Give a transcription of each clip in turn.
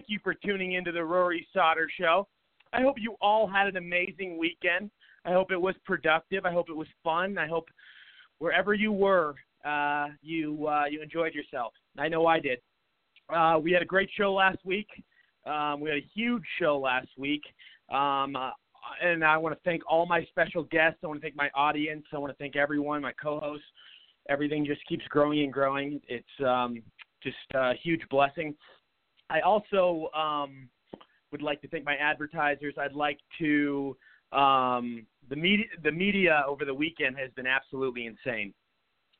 Thank you for tuning into the Rory Sauter Show. I hope you all had an amazing weekend. I hope it was productive. I hope it was fun. I hope wherever you were, uh, you uh, you enjoyed yourself. I know I did. Uh, we had a great show last week. Um, we had a huge show last week. Um, uh, and I want to thank all my special guests. I want to thank my audience. I want to thank everyone, my co-hosts. Everything just keeps growing and growing. It's um, just a huge blessing. I also um, would like to thank my advertisers. I'd like to um, the media. The media over the weekend has been absolutely insane.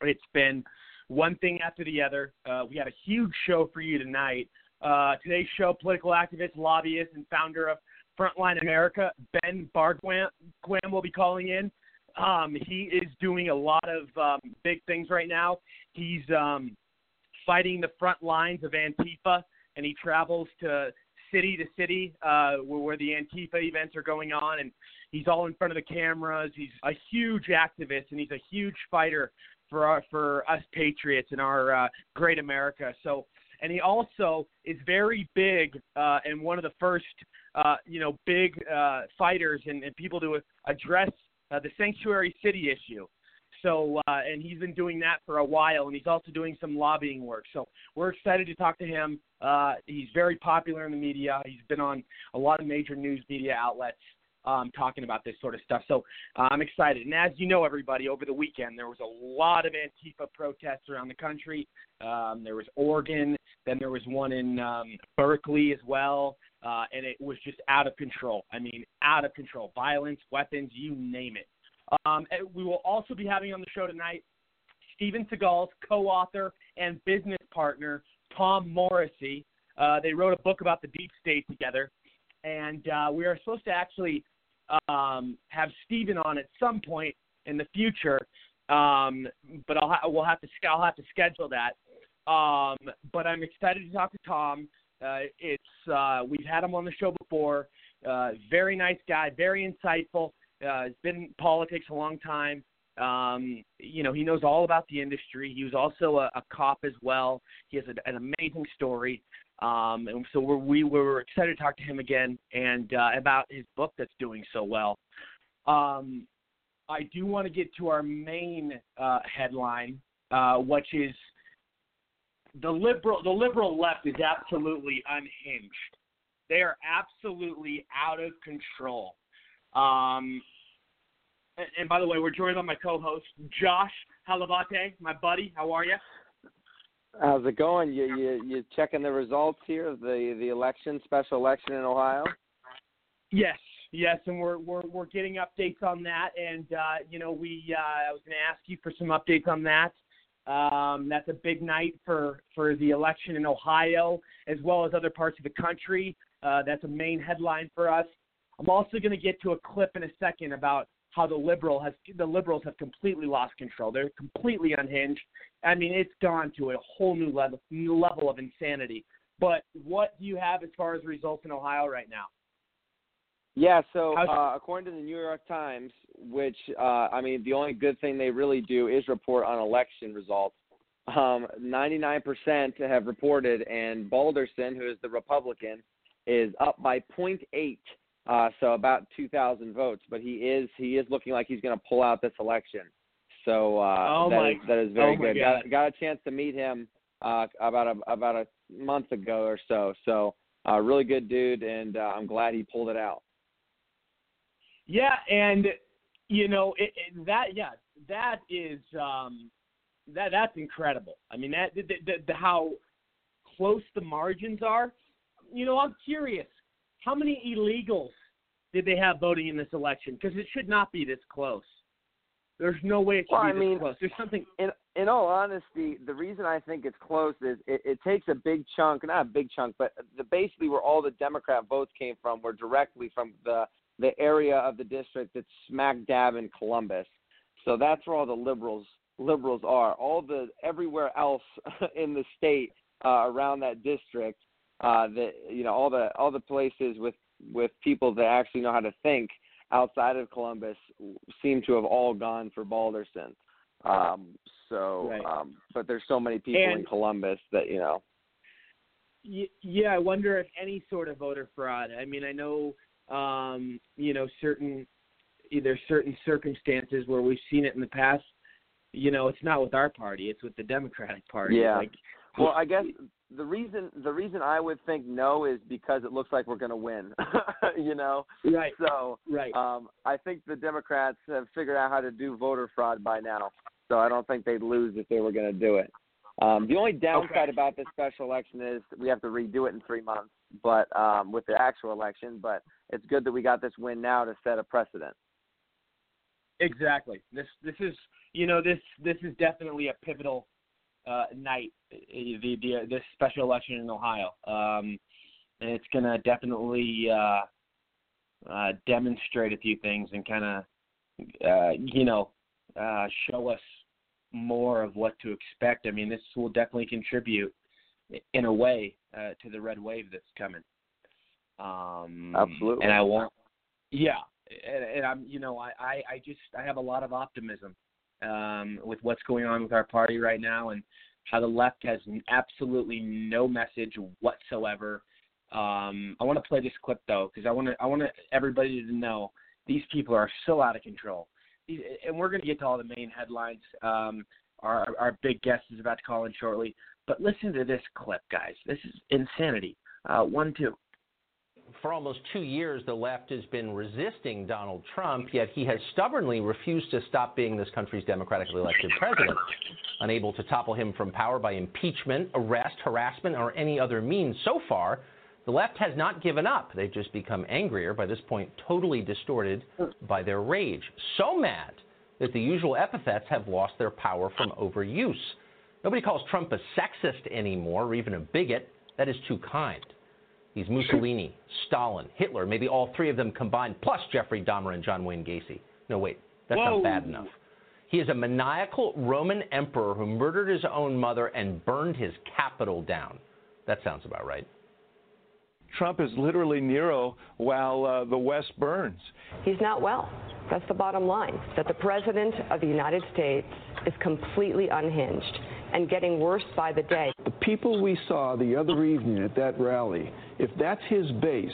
It's been one thing after the other. Uh, we had a huge show for you tonight. Uh, today's show, political activist, lobbyist, and founder of Frontline America, Ben Bargwam will be calling in. Um, he is doing a lot of um, big things right now. He's um, fighting the front lines of Antifa, and he travels to city to city uh, where, where the Antifa events are going on, and he's all in front of the cameras. He's a huge activist, and he's a huge fighter for our, for us patriots in our uh, great America. So, and he also is very big uh, and one of the first uh, you know, big uh, fighters and, and people to address uh, the sanctuary city issue. So, uh, and he's been doing that for a while, and he's also doing some lobbying work. So, we're excited to talk to him. Uh, he's very popular in the media. He's been on a lot of major news media outlets um, talking about this sort of stuff. So, uh, I'm excited. And as you know, everybody, over the weekend there was a lot of Antifa protests around the country. Um, there was Oregon, then there was one in um, Berkeley as well uh, and it was just out of control. I mean, out of control. Violence, weapons, you name it. Um, we will also be having on the show tonight Steven Seagal's co-author and business partner Tom Morrissey. Uh, they wrote a book about the deep state together, and uh, we are supposed to actually um, have Steven on at some point in the future. Um, but I'll ha- we'll have to I'll have to schedule that. Um, but I'm excited to talk to Tom. Uh, it's uh, we've had him on the show before. Uh, very nice guy, very insightful. Uh, has been in politics a long time. Um, you know, he knows all about the industry. He was also a, a cop as well. He has a, an amazing story. Um, and so we're, we were excited to talk to him again and uh, about his book that's doing so well. Um, I do want to get to our main uh, headline, uh, which is the liberal the liberal left is absolutely unhinged. They are absolutely out of control. Um, and, and by the way, we're joined by my co-host Josh Hlavaty, my buddy. How are you? How's it going? You you you checking the results here of the the election, special election in Ohio? Yes, yes, and we're we're we're getting updates on that. And uh, you know, we uh, I was going to ask you for some updates on that. Um, that's a big night for, for the election in Ohio, as well as other parts of the country. Uh, that's a main headline for us. I'm also going to get to a clip in a second about how the liberal has the liberals have completely lost control. They're completely unhinged. I mean, it's gone to a whole new level new level of insanity. But what do you have as far as results in Ohio right now? Yeah, so uh, according to the New York Times, which uh, I mean, the only good thing they really do is report on election results. Um, 99% have reported, and Balderson, who is the Republican, is up by 0.8, uh, so about 2,000 votes. But he is he is looking like he's going to pull out this election. So uh, oh that, my, is, that is very oh good. Got, got a chance to meet him uh, about a about a month ago or so. So uh, really good dude, and uh, I'm glad he pulled it out. Yeah, and you know it, it, that. Yeah, that is um, that that's incredible. I mean that the, the, the, how close the margins are. You know, I'm curious. How many illegals did they have voting in this election? Because it should not be this close. There's no way it should well, be I this mean, close. There's something. In in all honesty, the reason I think it's close is it, it takes a big chunk, not a big chunk, but the basically where all the Democrat votes came from were directly from the the area of the district that's smack dab in Columbus. So that's where all the liberals liberals are. All the everywhere else in the state uh, around that district, uh, that you know all the all the places with with people that actually know how to think outside of Columbus seem to have all gone for Balderson. Um, so, Right. um, but there's so many people in Columbus that you know. Y- Yeah, I wonder if any sort of voter fraud. I mean, I know, um, you know, certain either certain circumstances where we've seen it in the past. You know, it's not with our party; it's with the Democratic Party. Yeah. Like, Well, I guess the reason the reason I would think no is because it looks like we're going to win. you know. right, So right. um, I think the Democrats have figured out how to do voter fraud by now. So I don't think they'd lose if they were going to do it. Um, the only downside Okay. about this special election is we have to redo it in three months, but um, with the actual election. But it's good that we got this win now to set a precedent. Exactly. This this is you know this this is definitely a pivotal uh, night. uh, The the this special election in Ohio, um, and it's gonna definitely uh, uh, demonstrate a few things and kind of uh, you know uh, show us more of what to expect. I mean, this will definitely contribute in a way uh, to the red wave that's coming. Um, Absolutely. And I want, yeah, and, and I'm, you know, I, I, I just, I have a lot of optimism um, with what's going on with our party right now and how the left has absolutely no message whatsoever. Um, I want to play this clip though because I want to, I want everybody to know these people are so out of control. And we're going to get to all the main headlines. Um, our, our big guest is about to call in shortly. But listen to this clip, guys. This is insanity. Uh, one, two. For almost two years, the left has been resisting Donald Trump, yet he has stubbornly refused to stop being this country's democratically elected president. Unable to topple him from power by impeachment, arrest, harassment, or any other means so far, the left has not given up. They've just become angrier, by this point, totally distorted by their rage. So mad that the usual epithets have lost their power from overuse. Nobody calls Trump a sexist anymore or even a bigot. That is too kind. He's Mussolini, Stalin, Hitler, maybe all three of them combined, plus Jeffrey Dahmer and John Wayne Gacy. No, wait, that's Whoa. not bad enough. He is a maniacal Roman emperor who murdered his own mother and burned his capital down. That sounds about right. Trump is literally Nero while uh, the West burns. He's not well. That's the bottom line. That the President of the United States is completely unhinged and getting worse by the day. The people we saw the other evening at that rally, if that's his base,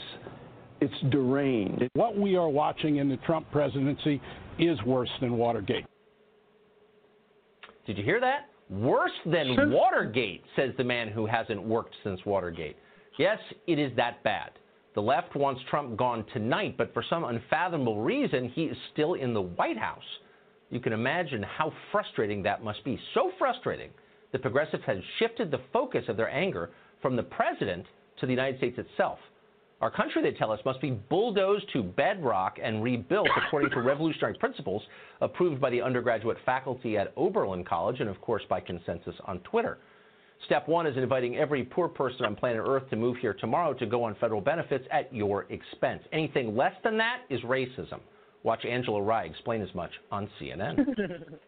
it's deranged. What we are watching in the Trump presidency is worse than Watergate. Did you hear that? Worse than Watergate, says the man who hasn't worked since Watergate. Yes, it is that bad. The left wants Trump gone tonight, but for some unfathomable reason, he is still in the White House. You can imagine how frustrating that must be. So frustrating that progressives have shifted the focus of their anger from the president to the United States itself. Our country, they tell us, must be bulldozed to bedrock and rebuilt according to revolutionary principles approved by the undergraduate faculty at Oberlin College and, of course, by consensus on Twitter. Step one is inviting every poor person on planet Earth to move here tomorrow to go on federal benefits at your expense. Anything less than that is racism. Watch Angela Rye explain as much on CNN.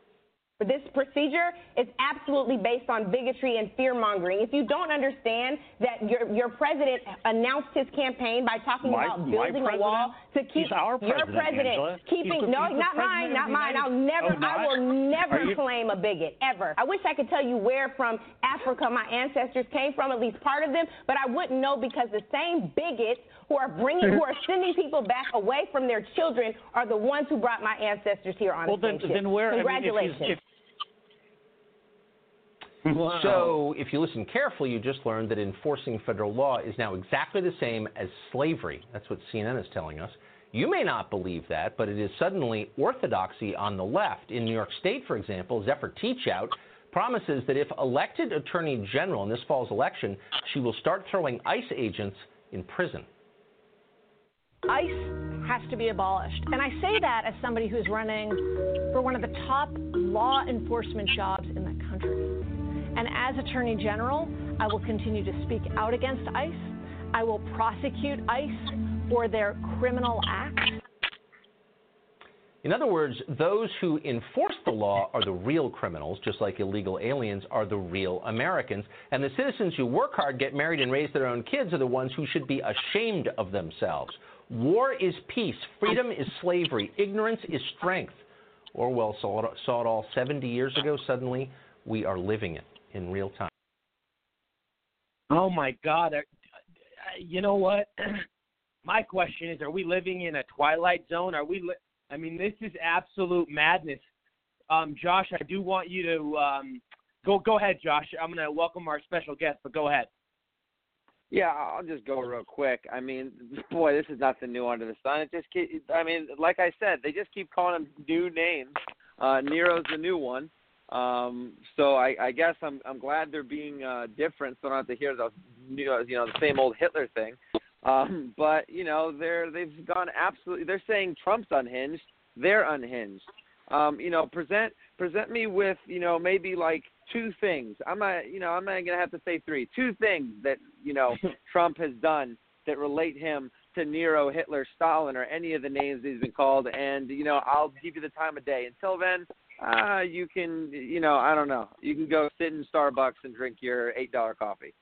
But this procedure is absolutely based on bigotry and fear mongering. If you don't understand that your your president announced his campaign by talking My- about building a wall to keep our your president, president Angela. keeping the- no the not mine not mine I'll never Oh. I will never you- claim a bigot ever. I wish I could tell you where from Africa my ancestors came from at least part of them, but I wouldn't know because the same bigots who are bringing who are sending people back away from their children are the ones who brought my ancestors here on Well, a then, then where? I mean, if he's- Congratulations. if- So, if you listen carefully, you just learned that enforcing federal law is now exactly the same as slavery. That's what CNN is telling us. You may not believe that, but it is suddenly orthodoxy on the left. In New York State, for example, Zephyr Teachout promises that if elected attorney general in this fall's election, she will start throwing ICE agents in prison. ICE has to be abolished. And I say that as somebody who's running for one of the top law enforcement jobs in the country. And as Attorney General, I will continue to speak out against ICE. I will prosecute ICE for their criminal acts. In other words, those who enforce the law are the real criminals, just like illegal aliens are the real Americans. And the citizens who work hard, get married, and raise their own kids are the ones who should be ashamed of themselves. War is peace, freedom is slavery, ignorance is strength. Orwell saw it, saw it all 70 years ago. Suddenly, we are living it in real time. Oh my God! I, I- you know what? My question is: Are we living in a twilight zone? Are we? Li- I mean, this is absolute madness. Um, Josh, I do want you to um, go. Go ahead, Josh. I'm going to welcome our special guest, but go ahead. Yeah, I'll just go real quick. I mean, boy, this is nothing new under the sun. It just, keep, I mean, like I said, they just keep calling him new names. Uh, Nero's the new one. Um, so I, I guess I'm, I'm glad they're being uh, different, so I don't have to hear the, you know, you know, the same old Hitler thing. Um, but you know, they're they've gone absolutely. They're saying Trump's unhinged. They're unhinged. Um, you know, present present me with you know maybe like two things. I'm not you know I'm not gonna have to say three. Two things that you know Trump has done that relate him to Nero, Hitler, Stalin, or any of the names he's been called. And you know I'll give you the time of day. Until then, uh, you can you know I don't know. You can go sit in Starbucks and drink your eight dollar coffee.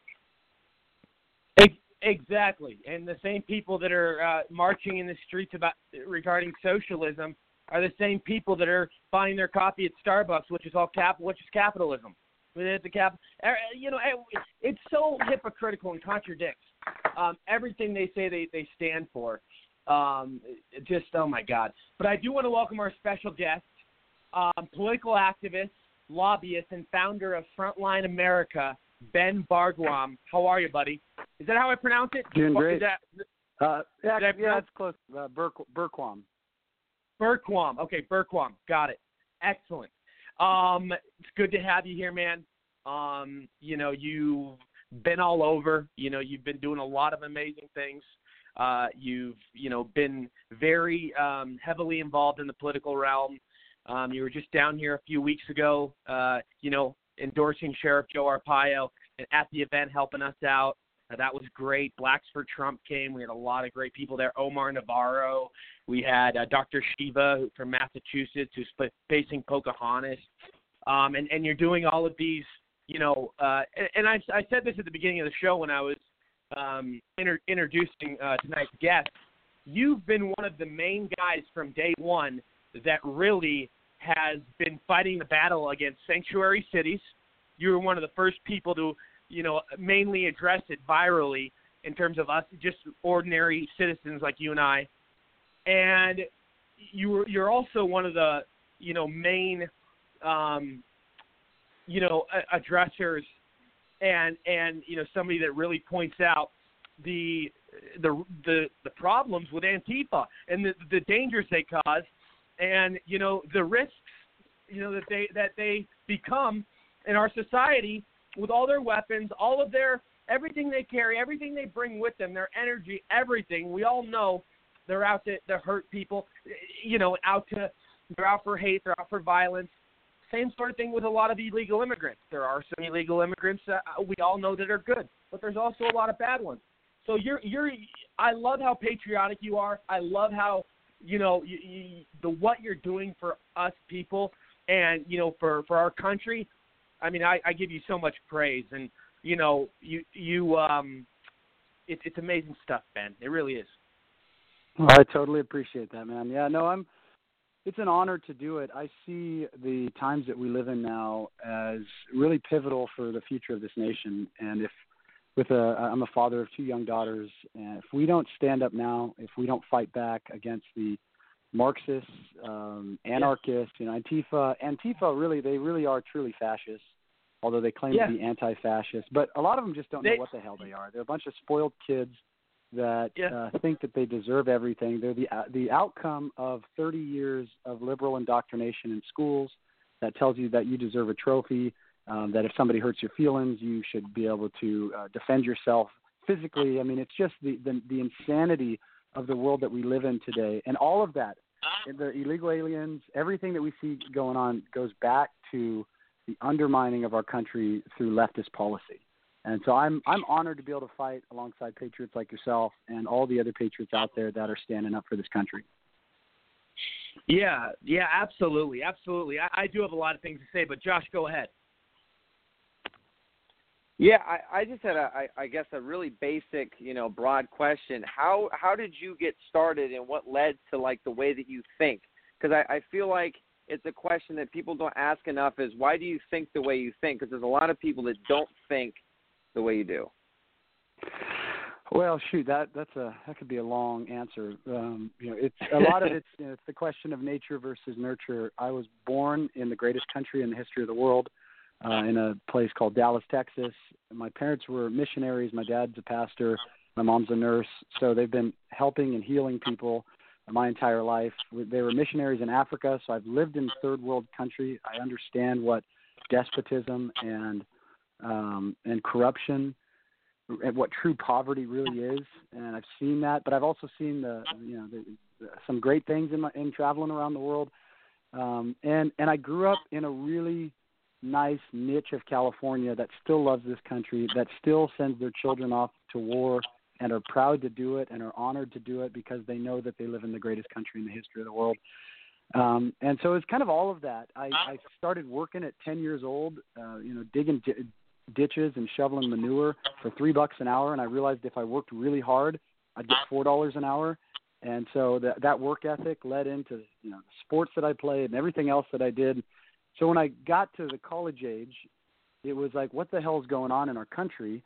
Exactly, and the same people that are uh, marching in the streets about regarding socialism are the same people that are buying their coffee at Starbucks, which is all cap, which is capitalism. It's a cap, er, you know, it's so hypocritical and contradicts um, everything they say they they stand for. Um, just oh my God! But I do want to welcome our special guest, um, political activist, lobbyist, and founder of Frontline America, Ben Bargwam. How are you, buddy? Is that how I pronounce it? Doing Is great. that, Uh, yeah, yeah, it's close. Uh, Burk, Bergquam. Bergquam. Okay, Bergquam. Got it. Excellent. Um, it's good to have you here, man. Um, you know, you've been all over. You know, you've been doing a lot of amazing things. Uh, you've, you know, been very um, heavily involved in the political realm. Um, you were just down here a few weeks ago, uh, you know, endorsing Sheriff Joe Arpaio at the event helping us out. Uh, that was great. Blacks for Trump came. We had a lot of great people there. Omar Navarro. We had uh, Dr. Shiva from Massachusetts who's facing Pocahontas. Um, and, and you're doing all of these, you know, uh, and, and I, I said this at the beginning of the show when I was um, inter- introducing uh, tonight's guest. You've been one of the main guys from day one that really has been fighting the battle against sanctuary cities. You were one of the first people to, you know, mainly address it virally in terms of us, just ordinary citizens like you and I. And you were, you're also one of the, you know, main, um, you know, addressers and and you know somebody that really points out the the the the problems with Antifa and the the dangers they cause and you know the risks you know that they that they become in our society with all their weapons, all of their everything they carry, everything they bring with them, their energy, everything. We all know they're out to, to hurt people, you know, out to they're out for hate, they're out for violence. Same sort of thing with a lot of illegal immigrants. There are some illegal immigrants that uh, we all know that are good, but there's also a lot of bad ones. So you're you're I love how patriotic you are. I love how you know you, you, the what you're doing for us people and you know for for our country. I mean, I, I give you so much praise, and you know you you um, it's it's amazing stuff, Ben. It really is. Well, I totally appreciate that, man. Yeah, no, I'm. It's an honor to do it. I see the times that we live in now as really pivotal for the future of this nation. And if, with a, I'm a father of two young daughters, and if we don't stand up now, if we don't fight back against the Marxists, um, anarchists, you know, Antifa, Antifa really, they really are truly fascists, although they claim Yeah. to be anti-fascist. But a lot of them just don't They- know what the hell they are. They're a bunch of spoiled kids that Yeah. uh, think that they deserve everything. They're the uh, the outcome of 30 years of liberal indoctrination in schools that tells you that you deserve a trophy, um, that if somebody hurts your feelings, you should be able to uh, defend yourself physically. I mean, it's just the, the the insanity of the world that we live in today, and all of that, the illegal aliens, everything that we see going on goes back to the undermining of our country through leftist policy. And so I'm I'm honored to be able to fight alongside patriots like yourself and all the other patriots out there that are standing up for this country. Yeah, yeah, absolutely, absolutely. I, I do have a lot of things to say, but Josh, go ahead. Yeah, I, I just had a, I, I guess a really basic, you know, broad question. How how did you get started, and what led to like the way that you think? Because I, I feel like it's a question that people don't ask enough is why do you think the way you think? Because there's a lot of people that don't think the way you do. Well, shoot, that that's a that could be a long answer. Um, you know, it's a lot of it's you know, it's the question of nature versus nurture. I was born in the greatest country in the history of the world, uh, in a place called Dallas, Texas. My parents were missionaries. My dad's a pastor. My mom's a nurse. So they've been helping and healing people my entire life. They were missionaries in Africa, so I've lived in third world country. I understand what despotism and um, and corruption and what true poverty really is, and I've seen that. But I've also seen the you know the, the, some great things in my in traveling around the world. Um, and and I grew up in a really nice niche of California that still loves this country, that still sends their children off to war and are proud to do it and are honored to do it because they know that they live in the greatest country in the history of the world. Um, and so it's kind of all of that. I, I started working at 10 years old, uh, you know, digging d- ditches and shoveling manure for three bucks an hour. And I realized if I worked really hard, I'd get four dollars an hour. And so that that work ethic led into you know the sports that I played and everything else that I did. So when I got to the college age, it was like, what the hell is going on in our country?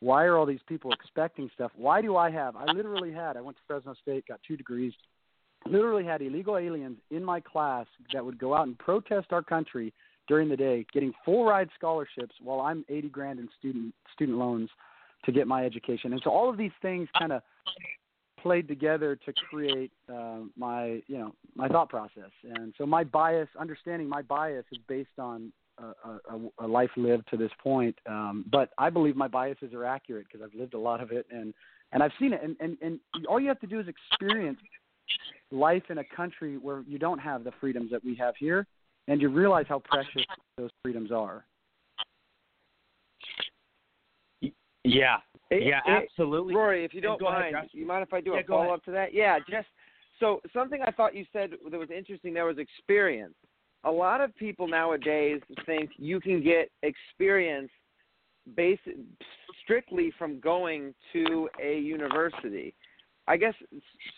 Why are all these people expecting stuff? Why do I have? I literally had. I went to Fresno State, got two degrees. Literally had illegal aliens in my class that would go out and protest our country during the day, getting full ride scholarships while I'm 80 grand in student student loans to get my education. And so all of these things kind of played together to create uh, my you know my thought process. And so my bias, understanding my bias, is based on a, a, a life lived to this point. Um, but I believe my biases are accurate because I've lived a lot of it and and I've seen it. And, and and all you have to do is experience life in a country where you don't have the freedoms that we have here, and you realize how precious those freedoms are. Yeah, yeah, It- absolutely. Rory, if you don't go ahead, mind, Josh. you mind if I do Yeah, a go ahead. follow up to that? Yeah, just so something I thought you said that was interesting there was experience. A lot of people nowadays think you can get experience based strictly from going to a university. I guess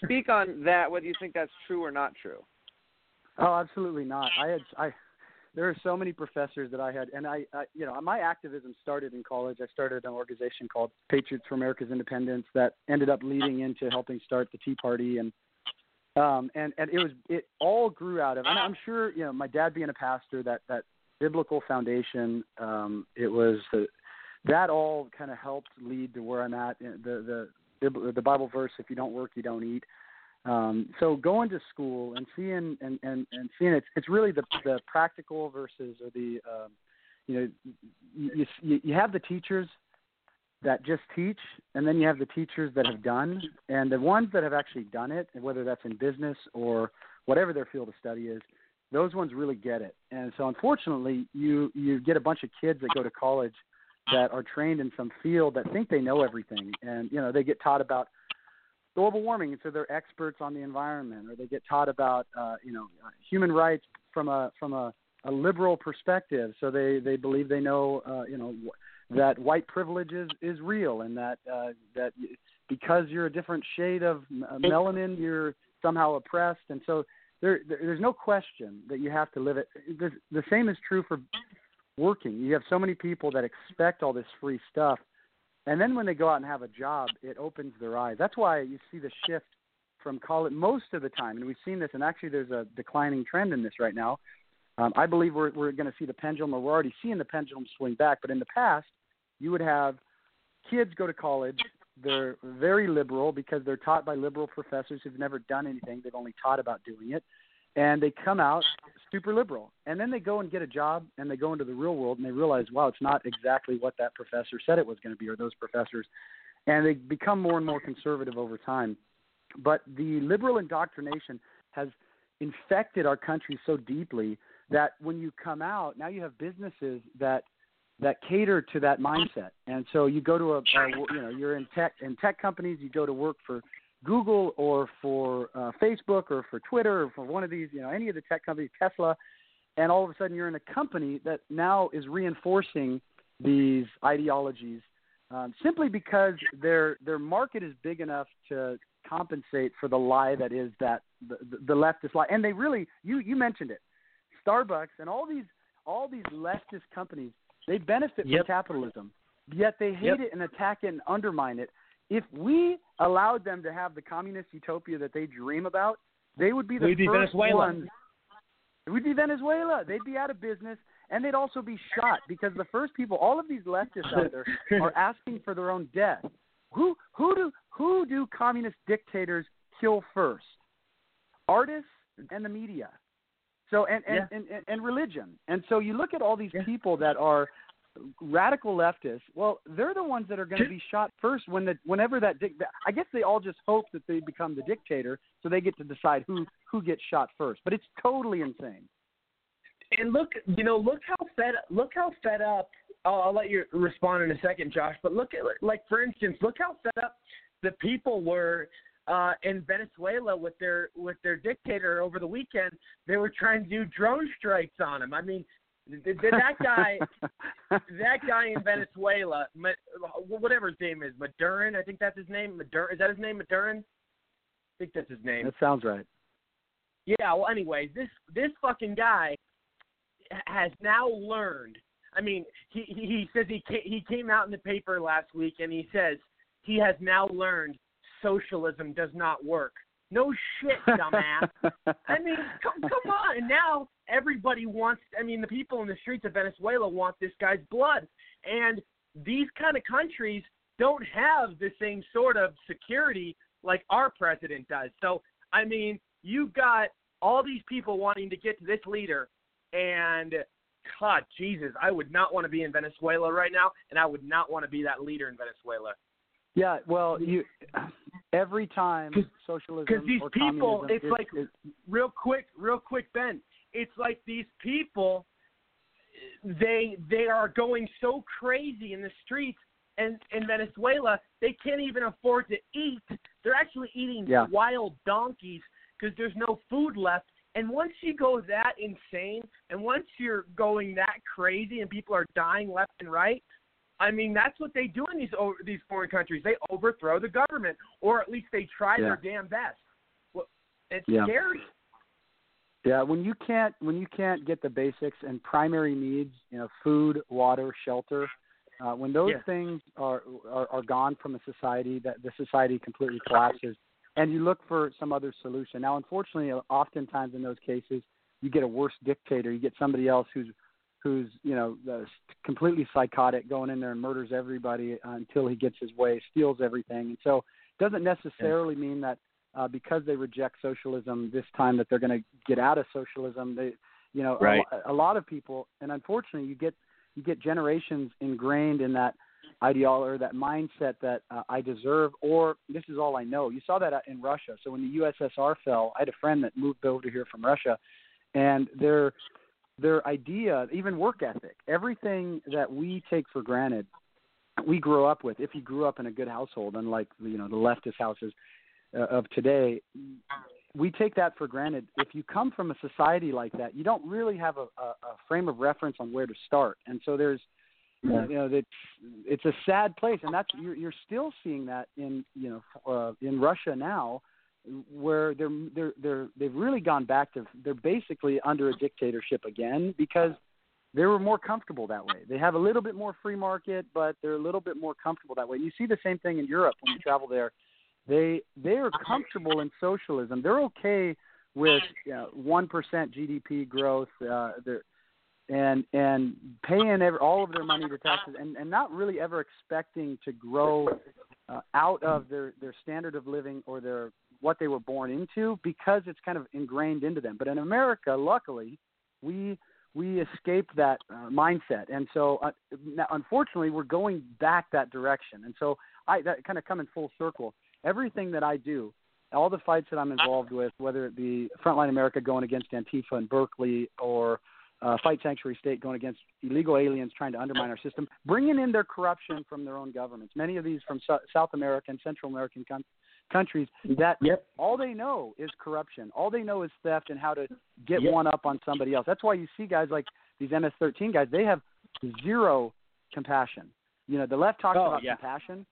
speak on that whether you think that's true or not true. Oh, absolutely not. I had I there are so many professors that I had, and I, I you know my activism started in college. I started an organization called Patriots for America's Independence that ended up leading into helping start the Tea Party, and um and and it was it all grew out of. And I'm sure you know my dad being a pastor that that biblical foundation. Um, it was the that all kind of helped lead to where I'm at. The the the Bible verse: "If you don't work, you don't eat." Um, so going to school and seeing and, and, and seeing it's it's really the the practical versus or the um, you know you, you you have the teachers that just teach and then you have the teachers that have done. And the ones that have actually done it and whether that's in business or whatever their field of study is those ones really get it. And so unfortunately you you get a bunch of kids that go to college that are trained in some field that think they know everything. And you know they get taught about global warming, and so they're experts on the environment, or they get taught about uh, you know uh, human rights from a from a, a liberal perspective. So they they believe they know uh, you know that white privilege is is real, and that uh, that because you're a different shade of uh, melanin, you're somehow oppressed, and so there, there there's no question that you have to live it. The, the same is true for working. You have so many people that expect all this free stuff and then when they go out and have a job, it opens their eyes. That's why you see the shift from college most of the time, and we've seen this. And actually, there's a declining trend in this right now. Um, I believe we're we're going to see the pendulum, or we're already seeing the pendulum swing back. But in the past, you would have kids go to college. They're very liberal because they're taught by liberal professors who've never done anything. They've only taught about doing it, and they come out super liberal. And then they go and get a job and they go into the real world and they realize, wow, it's not exactly what that professor said it was going to be or those professors. And they become more and more conservative over time. But the liberal indoctrination has infected our country so deeply that when you come out, now you have businesses that that cater to that mindset. And so you go to a, a you know, you're in tech in tech companies, you go to work for Google or for uh, Facebook or for Twitter or for one of these, you know, any of the tech companies, Tesla, and all of a sudden you're in a company that now is reinforcing these ideologies um, simply because their their market is big enough to compensate for the lie that is that the, the leftist lie. And they really, you you mentioned it, Starbucks and all these all these leftist companies, they benefit Yep. from capitalism, yet they hate Yep. it and attack it and undermine it. If we allowed them to have the communist utopia that they dream about, they would be the We'd be first Venezuela. ones. It would be Venezuela. They'd be out of business, and they'd also be shot because the first people, all of these leftists out there, are asking for their own death. Who who do who do communist dictators kill first? Artists and the media. So and and, Yeah. and, and, and religion. And so you look at all these people that are radical leftists. Well, they're the ones that are going to be shot first when the whenever that dic- I guess they all just hope that they become the dictator so they get to decide who who gets shot first. But it's totally insane. And look, you know, look how fed look how fed up. I'll, I'll let you respond in a second, Josh. But look at like for instance, look how fed up the people were uh, in Venezuela with their with their dictator over the weekend. They were trying to do drone strikes on him. I mean, that guy, that guy in Venezuela, whatever his name is, Madurin. I think that's his name. Madurin. Is that his name, Madurin? I think that's his name. That sounds right. Yeah. Well, anyway, this this fucking guy has now learned. I mean, he he, he says he ca- he came out in the paper last week and he says he has now learned socialism does not work. No shit, dumbass. I mean, come, come on. And now everybody wants. I mean, the people in the streets of Venezuela want this guy's blood, and these kind of countries don't have the same sort of security like our president does. So, I mean, you've got all these people wanting to get to this leader, and God, Jesus, I would not want to be in Venezuela right now, and I would not want to be that leader in Venezuela. Yeah, well, you every time socialism Because these people, it's is- like is- real quick, real quick, Ben. It's like these people, they they are going so crazy in the streets and in Venezuela, they can't even afford to eat. They're actually eating Yeah. wild donkeys because there's no food left. And once you go that insane, and once you're going that crazy, and people are dying left and right, I mean that's what they do in these over, these foreign countries. They overthrow the government, or at least they try their damn best. Well, it's Yeah. scary. Yeah, when you can't when you can't get the basics and primary needs, you know, food, water, shelter, uh, when those Yeah. things are, are are gone from a society, that the society completely collapses, and you look for some other solution. Now, unfortunately, oftentimes in those cases, you get a worse dictator. You get somebody else who's who's you know uh, completely psychotic, going in there and murders everybody until he gets his way, steals everything, and so it doesn't necessarily mean that uh, because they reject socialism this time that they're going to get out of socialism. They, you know, a Right. lo- a, lot of people, and unfortunately, you get you get generations ingrained in that ideology or that mindset that uh, I deserve or this is all I know. You saw that uh, in Russia. So when the USSR fell, I had a friend that moved over here from Russia, and their their idea, even work ethic, everything that we take for granted, we grew up with. If you grew up in a good household, unlike you know the leftist houses uh, of today, we take that for granted. If you come from a society like that, you don't really have a, a, a frame of reference on where to start, and so there's uh, you know, it's it's a sad place, and that's you're you're still seeing that in you know uh, in Russia now, where they're they're they're they've really gone back to they're basically under a dictatorship again because they were more comfortable that way. They have a little bit more free market, but they're a little bit more comfortable that way. You see the same thing in Europe when you travel there. They they are comfortable in socialism. They're okay with one GDP growth. Uh, they're and and paying every, all of their money to taxes and, and not really ever expecting to grow uh, out of their their standard of living or their what they were born into because it's kind of ingrained into them. But in America, luckily, we we escaped that uh, mindset, and so uh, now, unfortunately, we're going back that direction. And so I that kind of come in full circle. Everything that I do, all the fights that I'm involved with, whether it be Frontline America going against Antifa in Berkeley or uh, Fight Sanctuary State going against illegal aliens trying to undermine our system, bringing in their corruption from their own governments. Many of these from so- South American, Central American com- countries that yep. all they know is corruption. All they know is theft and how to get Yep. one up on somebody else. That's why you see guys like these MS-13 guys. They have zero compassion. You know, the left talks Oh, about yeah. compassion.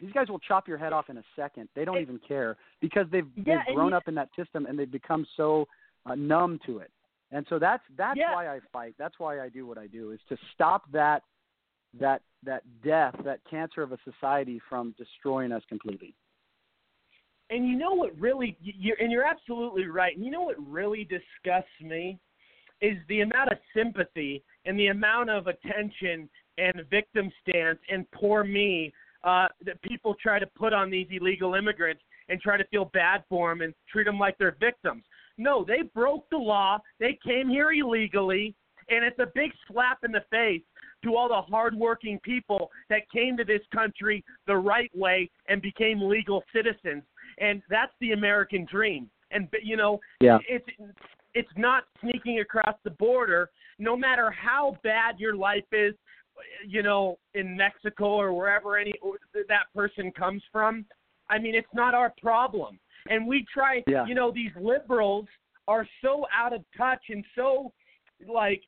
These guys will chop your head off in a second. They don't even care because they've Yeah, they've grown you- up in that system and they've become so uh, numb to it. And so that's that's Yeah. why I fight. That's why I do what I do is to stop that that that death, that cancer of a society from destroying us completely. And you know what really you're and you're absolutely right. And you know what really disgusts me is the amount of sympathy and the amount of attention and victim stance and poor me uh, that people try to put on these illegal immigrants and try to feel bad for them and treat them like they're victims. No, they broke the law. They came here illegally, and it's a big slap in the face to all the hardworking people that came to this country the right way and became legal citizens. And that's the American dream. And you know, Yeah. it's it's not sneaking across the border. No matter how bad your life is, you know, in Mexico or wherever any or that person comes from. I mean, it's not our problem. And we try, Yeah. you know, these liberals are so out of touch and so like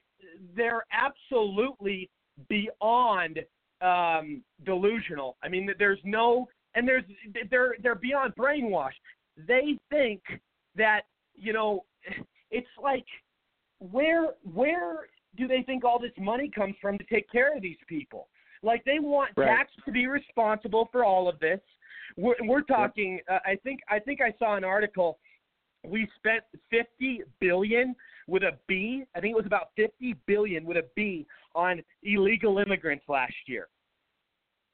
they're absolutely beyond um delusional. I mean, there's no and there's they're they're beyond brainwashed. They think that, you know, it's like where where do they think all this money comes from to take care of these people? Like they want Right. tax to be responsible for all of this. We're, we're talking. Uh, I think I think I saw an article. We spent 50 billion with a B. I think it was about 50 billion with a B on illegal immigrants last year.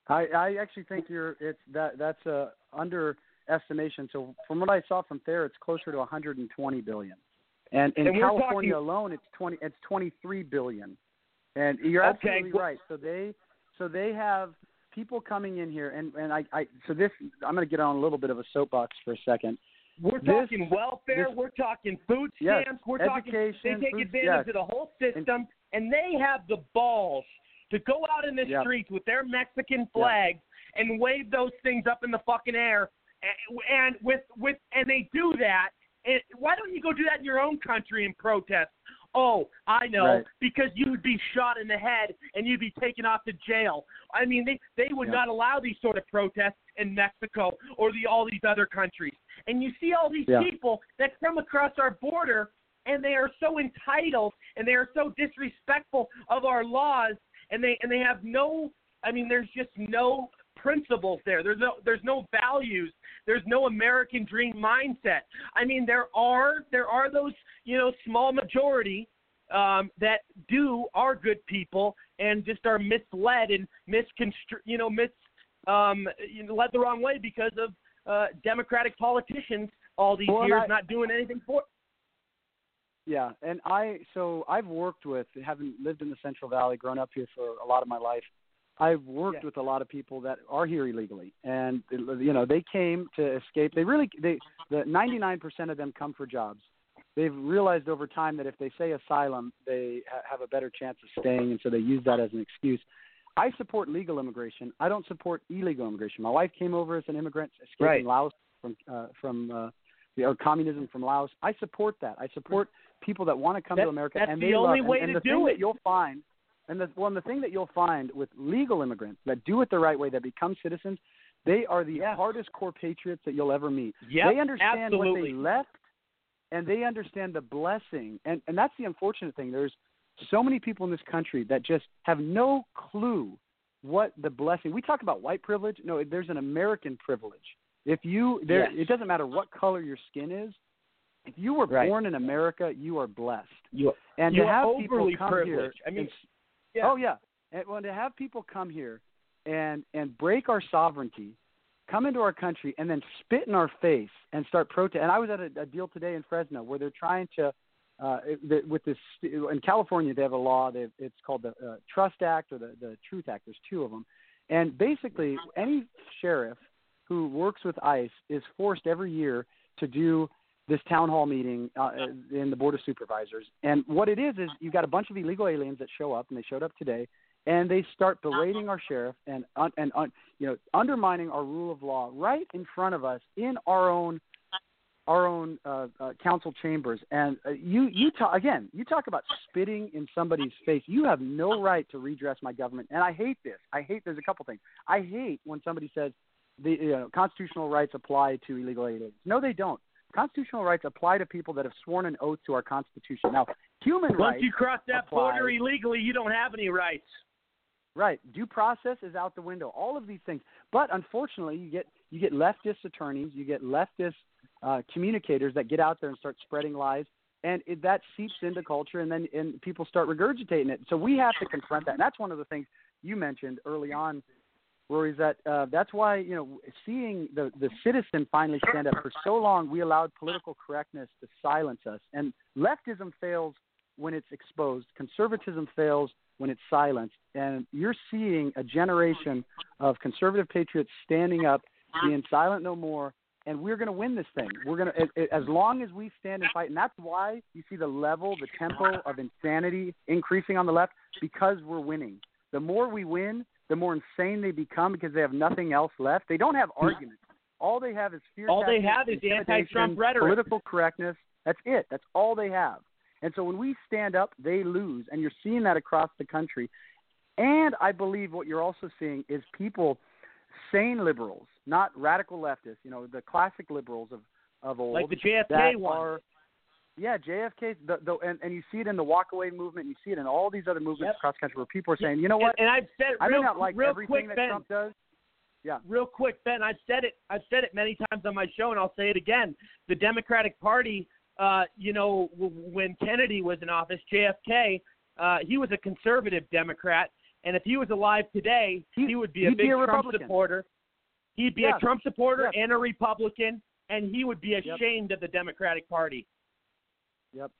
I, I actually think you're it's that that's a underestimation. So from what I saw from there, it's closer to 120 billion, and in And California talking- alone, it's 20 it's 23 billion. And you're absolutely well- right. So they so they have people coming in here, and and I, I so this I'm going to get on a little bit of a soapbox for a second. We're This- talking welfare. this- we're talking food Yes, stamps. we're talking. They take food- advantage yes. of the whole system, and they have the balls to go out in the Yep. streets with their Mexican flags and wave those things up in the fucking air, and, and with with and they do that. And why don't you go do that in your own country and protest? Oh, I know, Right. because you would be shot in the head and you'd be taken off to jail. I mean, they they would Yeah. not allow these sort of protests in Mexico or the all these other countries. And you see all these Yeah. people that come across our border and they are so entitled and they are so disrespectful of our laws and they and they have no I mean there's just no principles there. There's no there's no values. There's no American dream mindset. I mean there are there are those, you know, small majority um, that do are good people and just are misled and misconstru you know mis um, you know, led the wrong way because of uh, Democratic politicians all these Well, years I- not doing anything for. Yeah, and I so I've worked with having lived in the Central Valley, grown up here for a lot of my life. I've worked Yeah. with a lot of people that are here illegally, and you know they came to escape. They really they the 99% of them come for jobs. They've realized over time that if they say asylum, they ha- have a better chance of staying, and so they use that as an excuse. I support legal immigration. I don't support illegal immigration. My wife came over as an immigrant, escaping Right. Laos from uh, from uh, the, or communism from Laos. I support that. I support people that want to come to America that's and the they only love. way and, and to the do thing it. that you'll find, and the well, and the thing that you'll find with legal immigrants that do it the right way, that become citizens, they are the hardest core patriots that you'll ever meet. Yep, they understand what they left, and they understand the blessing. And and that's the unfortunate thing. There's so many people in this country that just have no clue what the blessing. We talk about white privilege. No, there's an American privilege. If you there, Yes. it doesn't matter what color your skin is. If you were Right. born in America, you are blessed. You, And you're to have people come privileged. here, I mean, yeah. oh yeah, and well, to have people come here and and break our sovereignty, come into our country, and then spit in our face and start protest. And I was at a, a deal today in Fresno where they're trying to, uh, with this in California they have a law. They, it's called the uh, Trust Act or the the Truth Act. There's two of them, and basically any sheriff who works with ICE is forced every year to do this town hall meeting uh, in the board of supervisors. And what it is is you've got a bunch of illegal aliens that show up, and they showed up today, and they start berating our sheriff and un, and un, you know undermining our rule of law right in front of us in our own our own uh, uh, council chambers. And uh, you you talk again. You talk about spitting in somebody's face. You have no right to redress my government. And I hate this. I hate. There's a couple things. I hate when somebody says the you know, constitutional rights apply to illegal aliens. No, they don't. Constitutional rights apply to people that have sworn an oath to our Constitution. Now, Human Once rights. Once you cross that apply. border illegally, you don't have any rights. Right. Due process is out the window. All of these things. But unfortunately, you get you get leftist attorneys, you get leftist uh, communicators that get out there and start spreading lies, and it, that seeps into culture, and then and people start regurgitating it. So we have to confront that. And that's one of the things you mentioned early on, Rory. Is that uh, that's why you know seeing the the citizen finally stand up. For so long, we allowed political correctness to silence us, and leftism fails when it's exposed. Conservatism fails when it's silenced. And you're seeing a generation of conservative patriots standing up, being silent no more. And we're going to win this thing. We're going to, as long as we stand and fight. And that's why you see the level, the tempo of insanity increasing on the left because we're winning. The more we win, the more insane they become because they have nothing else left. They don't have arguments. All they have is fear. All they have is anti-Trump rhetoric. Political correctness. That's it. That's all they have. And so when we stand up, they lose. And you're seeing that across the country. And I believe what you're also seeing is people, sane liberals, not radical leftists, you know, the classic liberals of, of old. Like the JFK that one. Are, yeah, JFK, the, the, and, and you see it in the walkaway movement, you see it in all these other movements Yep. across the country where people are saying, you know what, And, and I've said I real, may not like real everything quick, that Ben, Trump does. Yeah. Real quick, Ben, I've said it. I've said it many times on my show, and I'll say it again. The Democratic Party, uh, you know, w- when Kennedy was in office, JFK, uh, he was a conservative Democrat, and if he was alive today, he, would be a big be a Trump Republican. supporter. He'd be Yeah. a Trump supporter Yeah. and a Republican, and he would be Yep. ashamed of the Democratic Party. Yep.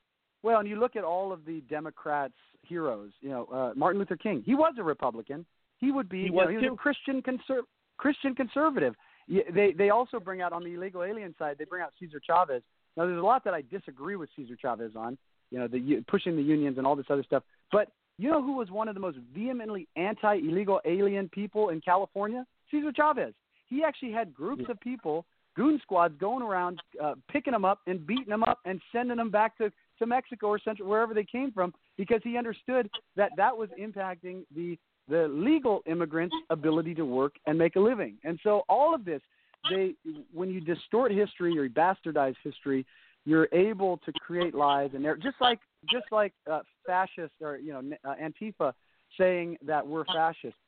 Well, and you look at all of the Democrats' heroes. You know, uh, Martin Luther King. He was a Republican. He would be. He you was know, he was a Christian conser- Christian conservative. Yeah, They they also bring out on the illegal alien side. They bring out Cesar Chavez. Now, there's a lot that I disagree with Cesar Chavez on. You know, the pushing the unions and all this other stuff. But you know who was one of the most vehemently anti-illegal alien people in California? Cesar Chavez. He actually had groups of people, goon squads, going around uh, picking them up and beating them up and sending them back to to Mexico or Central wherever they came from because he understood that that was impacting the the legal immigrants' ability to work and make a living. And so all of this, they when you distort history or bastardize history, you're able to create lies and they're just like just like uh, fascists or you know uh, Antifa saying that we're fascists.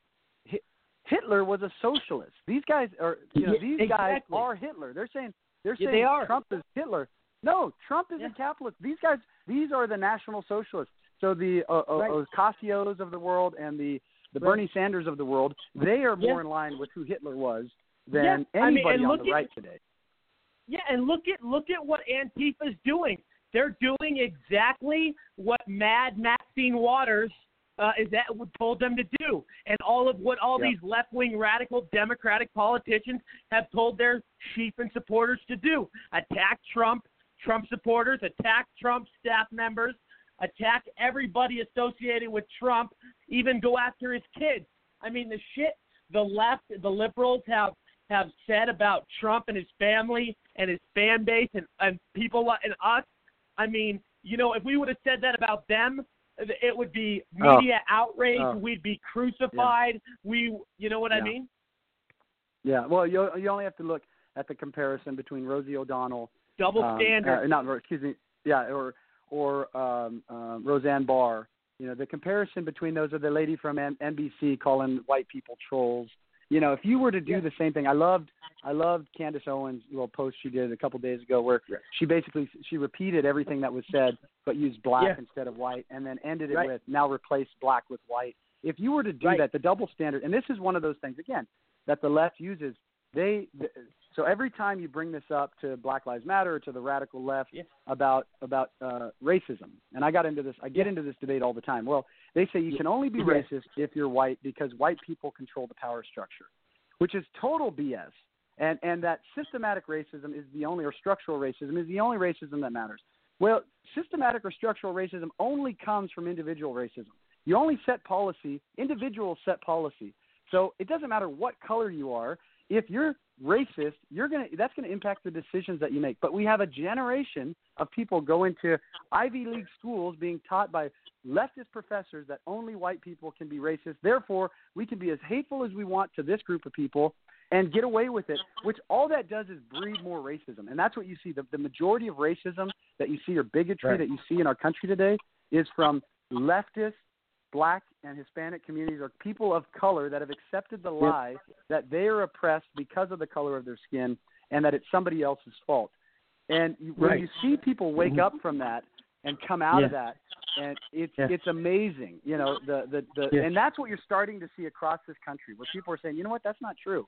Hi- Hitler was a socialist. These guys are you know Yeah, these guys are Hitler. They're saying they're Yeah, saying they are. Trump is Hitler. No, Trump is a capitalist. These guys, these are the national socialists. So the uh, uh, Right. Ocasios of the world and the the Right. Bernie Sanders of the world, they are more Yeah. in line with who Hitler was than Yeah, I mean, anybody on the at- right today. Yeah, and look at look at what Antifa's doing. They're doing exactly what Mad Maxine Waters uh, is that what told them to do, and all of what all Yeah. these left-wing radical Democratic politicians have told their sheep and supporters to do: attack Trump, Trump supporters, attack Trump staff members, attack everybody associated with Trump, even go after his kids. I mean, the shit the left, the liberals have have said about Trump and his family and his fan base and, and people and us. I mean, you know, if we would have said that about them, it would be Oh. media outrage. Oh. We'd be crucified. We, you know what I mean? Yeah, well, you you only have to look at the comparison between Rosie O'Donnell, Double um, standard. uh, not excuse me, yeah, or or um, uh, Roseanne Barr. You know, the comparison between those are the lady from N- NBC calling white people trolls. You know, if you were to do the same thing, I loved I loved Candace Owens' little post she did a couple days ago where she basically she repeated everything that was said but used black Yeah. instead of white and then ended it Right. with now replace black with white. If you were to do Right. that, the double standard, and this is one of those things again that the left uses. They th- so every time you bring this up to Black Lives Matter or to the radical left about about uh, racism, and I got into this, I get into this debate all the time. Well, they say you can only be racist if you're white because white people control the power structure, which is total BS. And and that systematic racism is the only or structural racism is the only racism that matters. Well, systematic or structural racism only comes from individual racism. You only set policy, individuals set policy. So it doesn't matter what color you are. If you're racist, you're gonna that's gonna impact the decisions that you make. But we have a generation of people going to Ivy League schools being taught by leftist professors that only white people can be racist. Therefore, we can be as hateful as we want to this group of people and get away with it, which all that does is breed more racism. And that's what you see. The, the majority of racism that you see or bigotry Right. that you see in our country today is from leftist black and Hispanic communities or people of color that have accepted the lie that they are oppressed because of the color of their skin and that it's somebody else's fault. And you, when Right. you see people wake mm-hmm. up from that and come out of that, and it's Yeah. it's amazing, you know, the the, the Yeah. and that's what you're starting to see across this country, where people are saying, you know what, that's not true.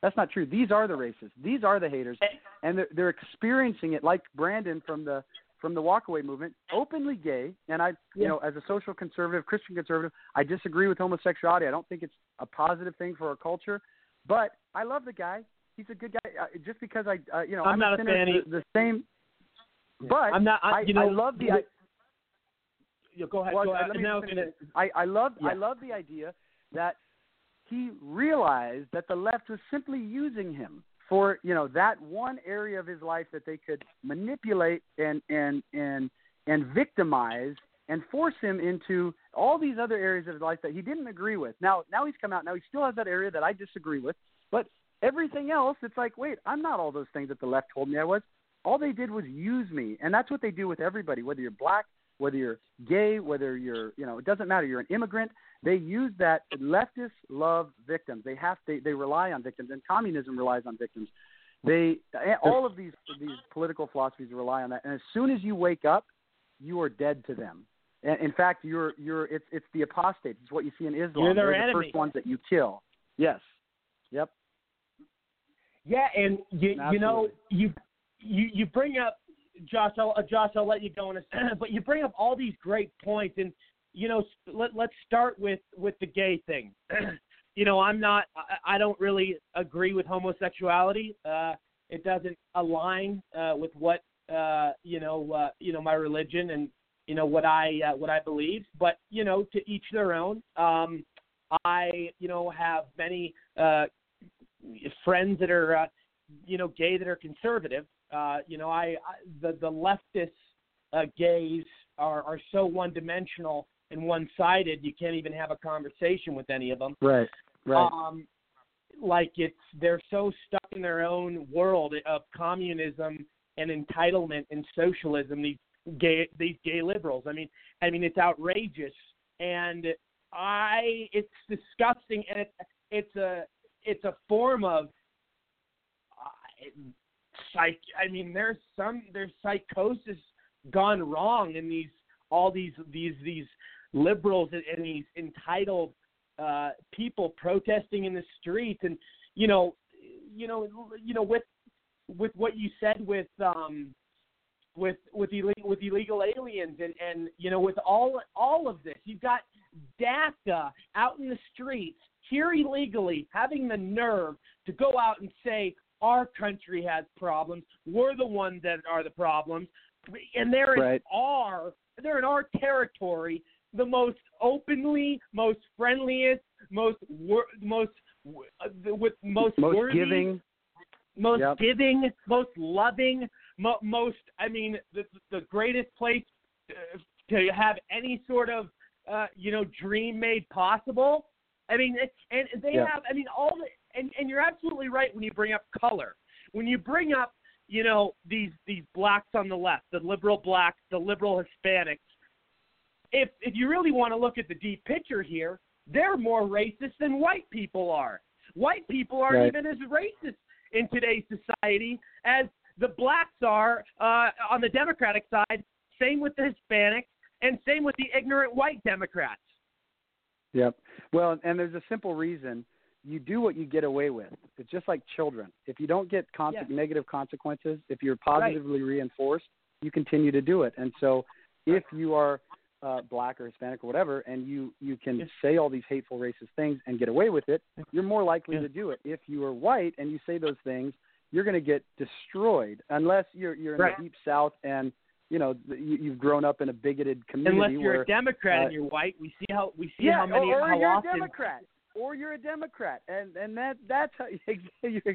That's not true. These are the racists. These are the haters, and they're, they're experiencing it like Brandon from the from the walkaway movement, openly gay. And I, you know, as a social conservative, Christian conservative, I disagree with homosexuality. I don't think it's a positive thing for our culture. But I love the guy. He's a good guy. Uh, just because I, uh, you know, I'm I'm, not a fan the, the same. But I'm not- I- I, you know, I love the. I, Yeah, go ahead. well, go ahead. Now I just was finish gonna- I, love I love the idea that he realized that the left was simply using him for you know that one area of his life that they could manipulate and and and and victimize and force him into all these other areas of his life that he didn't agree with. Now now he's come out. Now he still has that area that I disagree with, but everything else, it's like, wait, I'm not all those things that the left told me I was. All they did was use me, and that's what they do with everybody, whether you're black, whether you're gay, whether you're, you know, it doesn't matter. You're an immigrant. They use that. Leftists love victims. They have they they rely on victims, and communism relies on victims. They eh, all of these these political philosophies rely on that. And as soon as you wake up, you are dead to them. And in fact, you're you're it's it's the apostates. It's what you see in Islam. You're their They're the first ones that you kill. Yes. Yep. Yeah, and you you know you you you bring up Josh. I'll, uh, Josh, I'll let you go in a second, but you bring up all these great points, and you know let let's start with with the gay thing. you know, I'm not. I, I don't really agree with homosexuality. Uh, it doesn't align uh, with what uh, you know uh, you know my religion and you know what I uh, what I believe. But you know, to each their own. Um, I you know have many uh, friends that are uh, you know gay that are conservative. Uh, you know, I, I the the leftist uh, gays are are so one dimensional and one sided. You can't even have a conversation with any of them. Right. Right. Um, like it's they're so stuck in their own world of communism and entitlement and socialism. These gay these gay liberals. I mean, I mean it's outrageous, and I it's disgusting, and it's it's a it's a form of uh, psych. I mean, there's some there's psychosis gone wrong in these all these these these liberals and, and these entitled uh, people protesting in the streets, and you know, you know, you know, with with what you said with um with with illegal with illegal aliens and and you know with all all of this you've got DACA out in the streets here illegally having the nerve to go out and say our country has problems we're the ones that are the problems and they're in Right. our they're in our territory the most openly most friendliest most wor- most uh, with most Most worthy, giving. most Yep. giving, most loving, mo- most I mean the the greatest place uh, to have any sort of uh, you know dream made possible. I mean, and they Yeah. have I mean all the and and you're absolutely right when you bring up color. When you bring up you know these these blacks on the left, the liberal blacks, the liberal Hispanics. If if you really want to look at the deep picture here, they're more racist than white people are. White people aren't Right. even as racist in today's society as the blacks are uh, on the Democratic side. Same with the Hispanics, and same with the ignorant white Democrats. Yep. Well, and there's a simple reason. You do what you get away with. It's just like children. If you don't get con- Yes. negative consequences, if you're positively reinforced, you continue to do it. And so, if you are uh, black or Hispanic or whatever, and you you can say all these hateful, racist things and get away with it, you're more likely to do it. If you are white and you say those things, you're going to get destroyed unless you're you're in Right. the deep South and you know you, you've grown up in a bigoted community. Unless you're where, a Democrat uh, and you're white, we see how we see yeah, how many or, or how you're often a Democrat, or you're a Democrat, and and that that's how you're,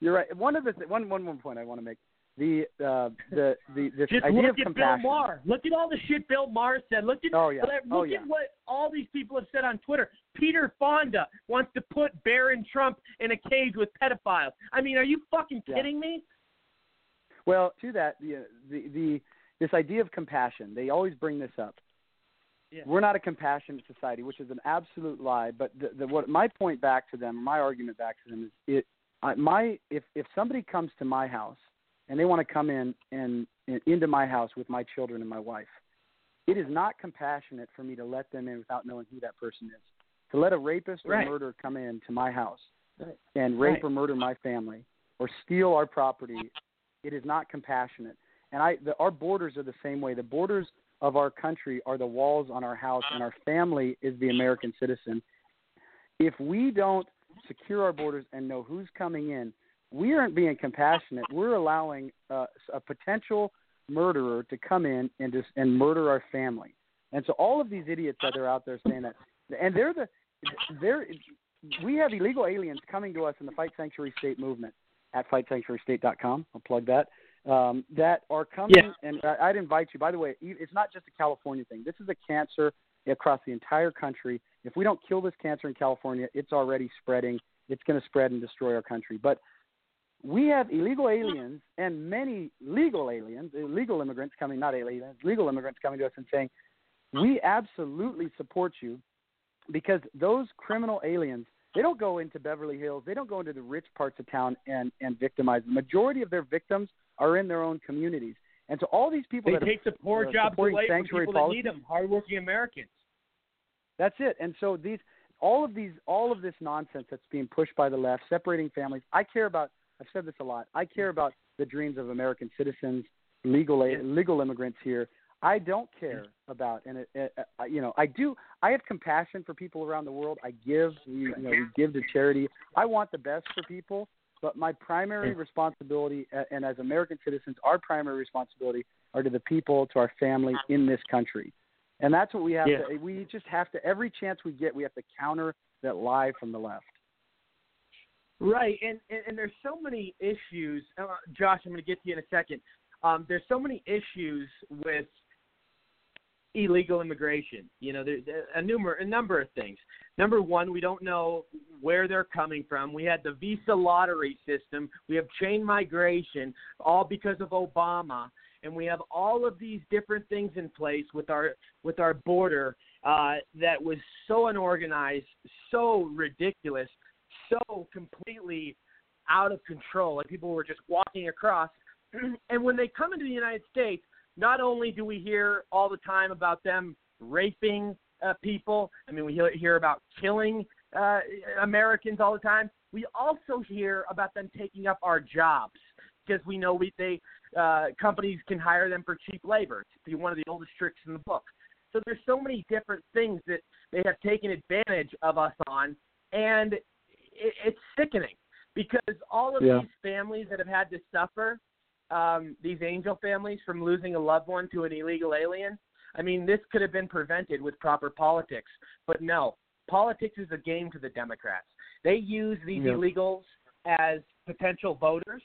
you're right. One of the th- one one more point I want to make the uh, the the this Just idea look of at compassion. Bill Maher. Look at all the shit Bill Maher said. Look at Oh, yeah. look Oh, at yeah. what all these people have said on Twitter. Peter Fonda wants to put Barron Trump in a cage with pedophiles. I mean, are you fucking Yeah. kidding me? Well, to that the the the this idea of compassion. They always bring this up. Yeah. We're not a compassionate society, which is an absolute lie. But the, the, what my point back to them, my argument back to them is, it I, my if if somebody comes to my house and they want to come in and, and into my house with my children and my wife, it is not compassionate for me to let them in without knowing who that person is. To let a rapist or Right. murderer come in to my house Right. and rape Right. or murder my family or steal our property, it is not compassionate. And I, the, our borders are the same way. The borders of our country are the walls on our house, and our family is the American citizen. If we don't secure our borders and know who's coming in, we aren't being compassionate. We're allowing uh, a potential murderer to come in and just and murder our family. And so all of these idiots that are out there saying that, and they're the they're we have illegal aliens coming to us in the Fight Sanctuary State movement at fightsanctuarystate.com. I'll plug that. Um, that are coming, Yeah. and I'd invite you. By the way, it's not just a California thing. This is a cancer across the entire country. If we don't kill this cancer in California, it's already spreading. It's going to spread and destroy our country. But we have illegal aliens and many legal aliens, illegal immigrants coming, not aliens, legal immigrants coming to us and saying, we absolutely support you because those criminal aliens, they don't go into Beverly Hills, they don't go into the rich parts of town and, and victimize. The majority of their victims are in their own communities. And so all these people They that take are the poor uh, jobs away from people that policy, need them, hardworking Americans. that's it. And so these all of these all of this nonsense that's being pushed by the left, separating families. I care about I've said this a lot. I care about the dreams of American citizens, legal legal immigrants here. I don't care about and it, it, uh, you know, I do I have compassion for people around the world. I give we, you know, we give to charity. I want the best for people, but my primary responsibility uh, and as American citizens, our primary responsibility are to the people, to our family in this country. And that's what we have Yeah. to we just have to every chance we get we have to counter that lie from the left. Right, and, and and there's so many issues. Uh, Josh, I'm going to get to you in a second. Um, there's so many issues with illegal immigration. You know, there's a number a number of things. Number one, we don't know where they're coming from. We had the visa lottery system. We have chain migration, all because of Obama, and we have all of these different things in place with our with our border uh, that was so unorganized, so ridiculous, so completely out of control. Like people were just walking across. and when they come into the United States, not only do we hear all the time about them raping uh, people, I mean, we hear, hear about killing uh, Americans all the time. We also hear about them taking up our jobs because we know we they uh, companies can hire them for cheap labor. It's one of the oldest tricks in the book. So there's so many different things that they have taken advantage of us on, and it, it's sickening because all of Yeah. these families that have had to suffer, um, these angel families from losing a loved one to an illegal alien. I mean, this could have been prevented with proper politics, but no. Politics is a game to the Democrats. They use these Yeah. illegals as potential voters.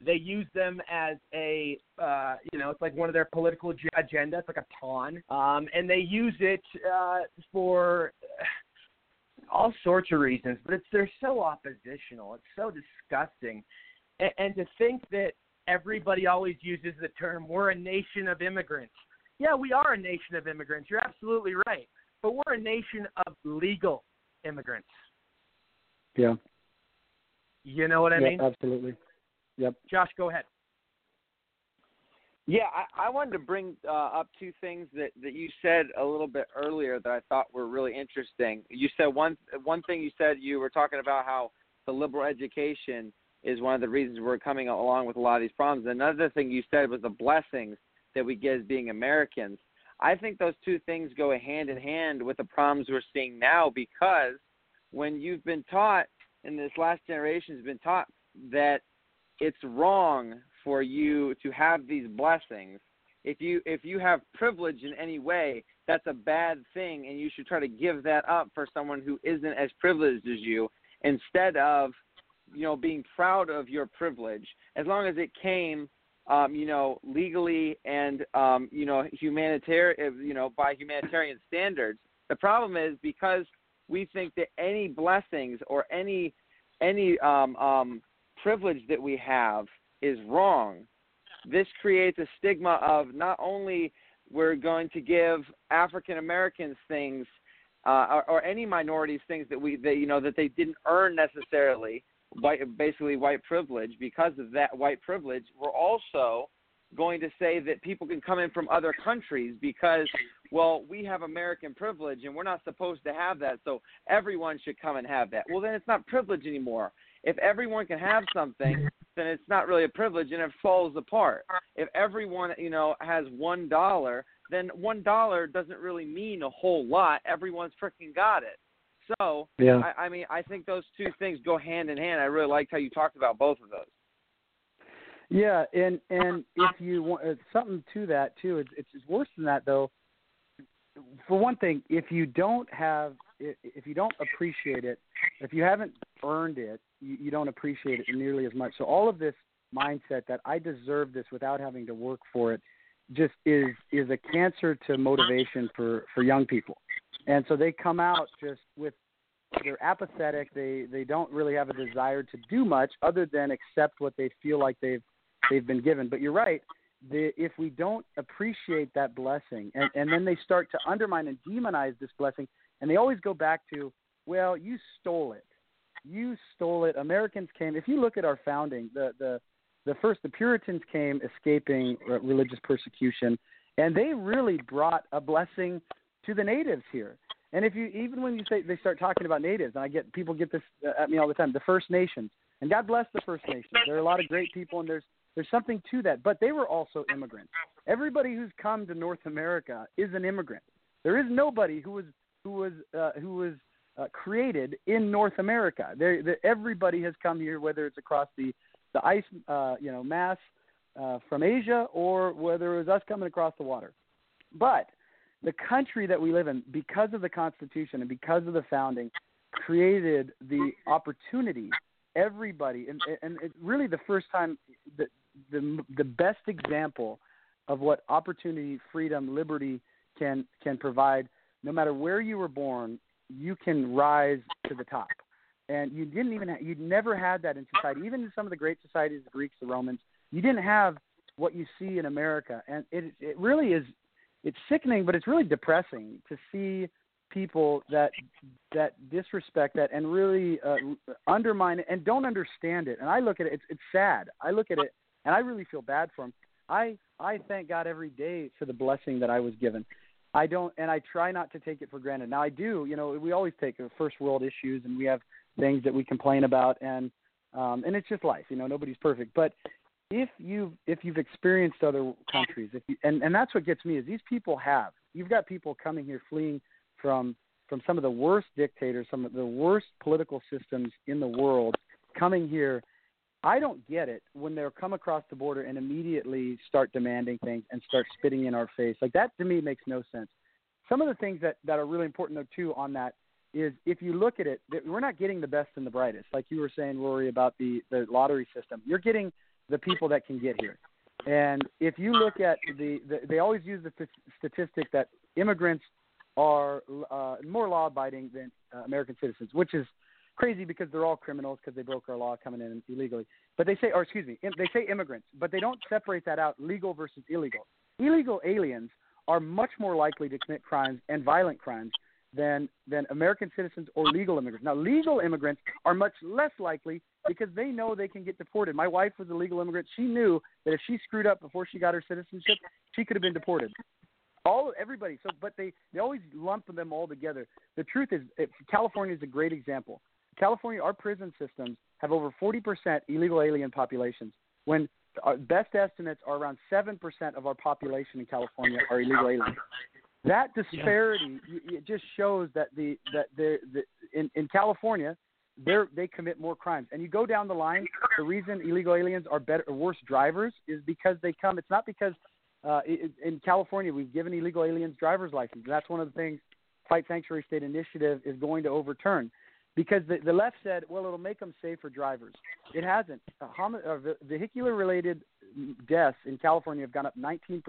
They use them as a, uh, you know, it's like one of their political ag- agenda. It's like a pawn, um, and they use it uh, for all sorts of reasons. But it's they're so oppositional. It's so disgusting, and, and to think that everybody always uses the term "we're a nation of immigrants." Yeah, we are a nation of immigrants. You're absolutely right, but we're a nation of legal immigrants. Yeah. You know what I yeah, mean? absolutely. Yep. Josh, go ahead. Yeah, I, I wanted to bring uh, up two things that, that you said a little bit earlier that I thought were really interesting. You said one one thing. You said you were talking about how the liberal education is one of the reasons we're coming along with a lot of these problems. Another thing you said was the blessings that we get as being Americans. I think those two things go hand in hand with the problems we're seeing now because when you've been taught in this last generation has been taught that it's wrong for you to have these blessings. If you if you have privilege in any way, that's a bad thing and you should try to give that up for someone who isn't as privileged as you instead of you know being proud of your privilege as long as it came um, you know legally and um, you know humanitarian you know by humanitarian standards. The problem is because we think that any blessings or any any um, um, privilege that we have is wrong. This creates a stigma of not only we're going to give African Americans things uh, or, or any minorities things that we that you know that they didn't earn necessarily white basically white privilege because of that white privilege we're also going to say that people can come in from other countries because well we have american privilege and we're not supposed to have that so everyone should come and have that. Well then it's not privilege anymore. If everyone can have something then it's not really a privilege and it falls apart. If everyone you know has one dollar then one dollar doesn't really mean a whole lot. Everyone's freaking got it so Yeah. I, I mean i think those two things go hand in hand i really liked how you talked about both of those Yeah, and and if you want uh, something to that too, it's, it's it's worse than that though. For one thing, if you don't have, if you don't appreciate it, if you haven't earned it, you, you don't appreciate it nearly as much. So all of this mindset that I deserve this without having to work for it, just is is a cancer to motivation for for young people, and so they come out just with they're apathetic. They they don't really have a desire to do much other than accept what they feel like they've they've been given. But you're right. The, if we don't appreciate that blessing, and, and then they start to undermine and demonize this blessing, and they always go back to, well, you stole it. You stole it. Americans came. If you look at our founding, the the the first the Puritans came escaping religious persecution, and they really brought a blessing to the natives here. And if you even when you say they start talking about natives, and I get people get this uh, at me all the time, the First Nations, and God bless the First Nations. There are a lot of great people, and there's there's something to that. But they were also immigrants. Everybody who's come to North America is an immigrant. There is nobody who was who was uh, who was uh, created in North America. There, there, everybody has come here, whether it's across the the ice, uh, you know, mass uh, from Asia, or whether it was us coming across the water. But the country that we live in, because of the Constitution and because of the founding, created the opportunity. Everybody, and and it's really the first time that the the best example of what opportunity, freedom, liberty can can provide. No matter where you were born, you can rise to the top. And you didn't even ha- you'd never had that in society. Even in some of the great societies, the Greeks, the Romans, you didn't have what you see in America. And it it really is it's sickening, but it's really depressing to see people that that disrespect that and really uh, undermine it and don't understand it. And I look at it; it's, it's sad. I look at it and I really feel bad for them. I I thank God every day for the blessing that I was given. I don't, and I try not to take it for granted. Now I do. You know, we always take uh, first world issues, and we have things that we complain about, and um, and it's just life. You know, nobody's perfect, but if you've if you've experienced other countries, if you, and and that's what gets me is these people have. You've got people coming here fleeing from from some of the worst dictators, some of the worst political systems in the world, coming here. I don't get it when they're come across the border and immediately start demanding things and start spitting in our face. Like that to me makes no sense. Some of the things that that are really important though too on that is if you look at it, we're not getting the best and the brightest. Like you were saying, Rory, about the the lottery system. You're getting the people that can get here. And if you look at the, the they always use the statistic that immigrants are uh, more law abiding than uh, American citizens, which is crazy because they're all criminals because they broke our law coming in illegally. But they say, or excuse me, they say immigrants, but they don't separate that out legal versus illegal. Illegal aliens are much more likely to commit crimes and violent crimes than than American citizens or legal immigrants. Now, legal immigrants are much less likely because they know they can get deported. My wife was a legal immigrant. She knew that if she screwed up before she got her citizenship, she could have been deported. All everybody. So, but they they always lump them all together. The truth is, it, California is a great example. California, our prison systems have over 40% illegal alien populations. When our best estimates are around 7% of our population in California are illegal aliens. That disparity y- it just shows that the that the, the in in California they they commit more crimes. And you go down the line, the reason illegal aliens are better worse drivers is because they come. It's not because uh, in California we've given illegal aliens driver's license. That's one of the things Fight Sanctuary State Initiative is going to overturn. Because the, the left said, well, it'll make them safer drivers. It hasn't. Uh, uh, vehicular related deaths in California have gone up 19%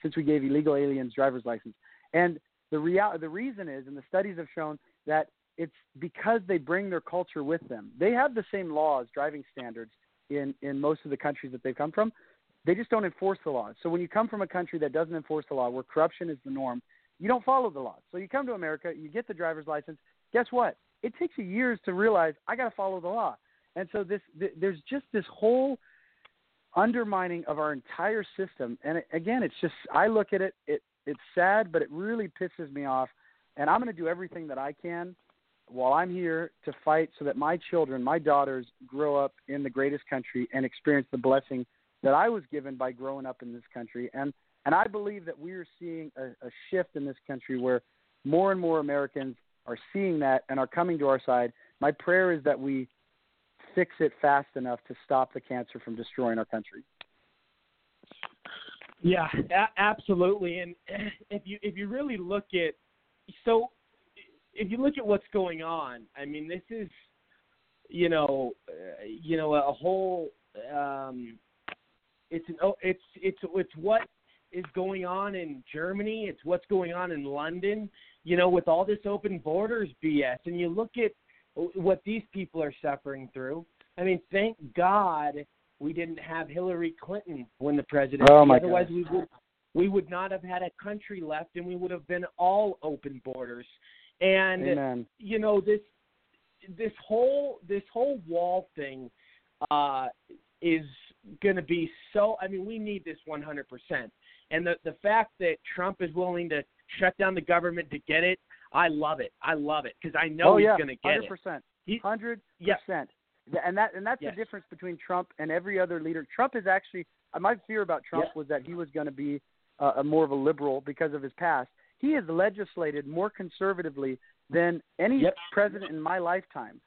since we gave illegal aliens driver's license. And the real the reason is, and the studies have shown that it's because they bring their culture with them. They have the same laws, driving standards in in most of the countries that they've come from, they just don't enforce the laws. So when you come from a country that doesn't enforce the law, where corruption is the norm, you don't follow the laws. So you come to America, you get the driver's license. Guess what? It takes you years to realize I got to follow the law. And so this, th- there's just this whole undermining of our entire system. And it, again, it's just I look at it, it it's sad, but it really pisses me off. And I'm going to do everything that I can while I'm here to fight so that my children, my daughters, grow up in the greatest country and experience the blessing that I was given by growing up in this country. And and I believe that we are seeing a, a shift in this country where more and more Americans are seeing that and are coming to our side. My prayer is that we fix it fast enough to stop the cancer from destroying our country. Yeah, a- absolutely. And if you if you really look at so if you look at what's going on, I mean, this is you know uh, you know a whole um, it's an oh, it's it's it's what is going on in Germany. It's what's going on in London. You know, with all this open borders BS, and you look at what these people are suffering through. I mean, thank God we didn't have Hillary Clinton when the president. Oh my Otherwise, we would we would not have had a country left, and we would have been all open borders. And Amen. you know this this whole this whole wall thing uh, is going to be so. I mean, we need this 100 percent. And the the fact that Trump is willing to shut down the government to get it, I love it. I love it because I know oh, he's going to get hundred it. percent, He- hundred Yeah. percent. And that and that's Yes. the difference between Trump and every other leader. Trump is actually uh, my fear about Trump Yeah. was that he was going to be uh, more of a liberal because of his past. He has legislated more conservatively than any Yep. president in my lifetime.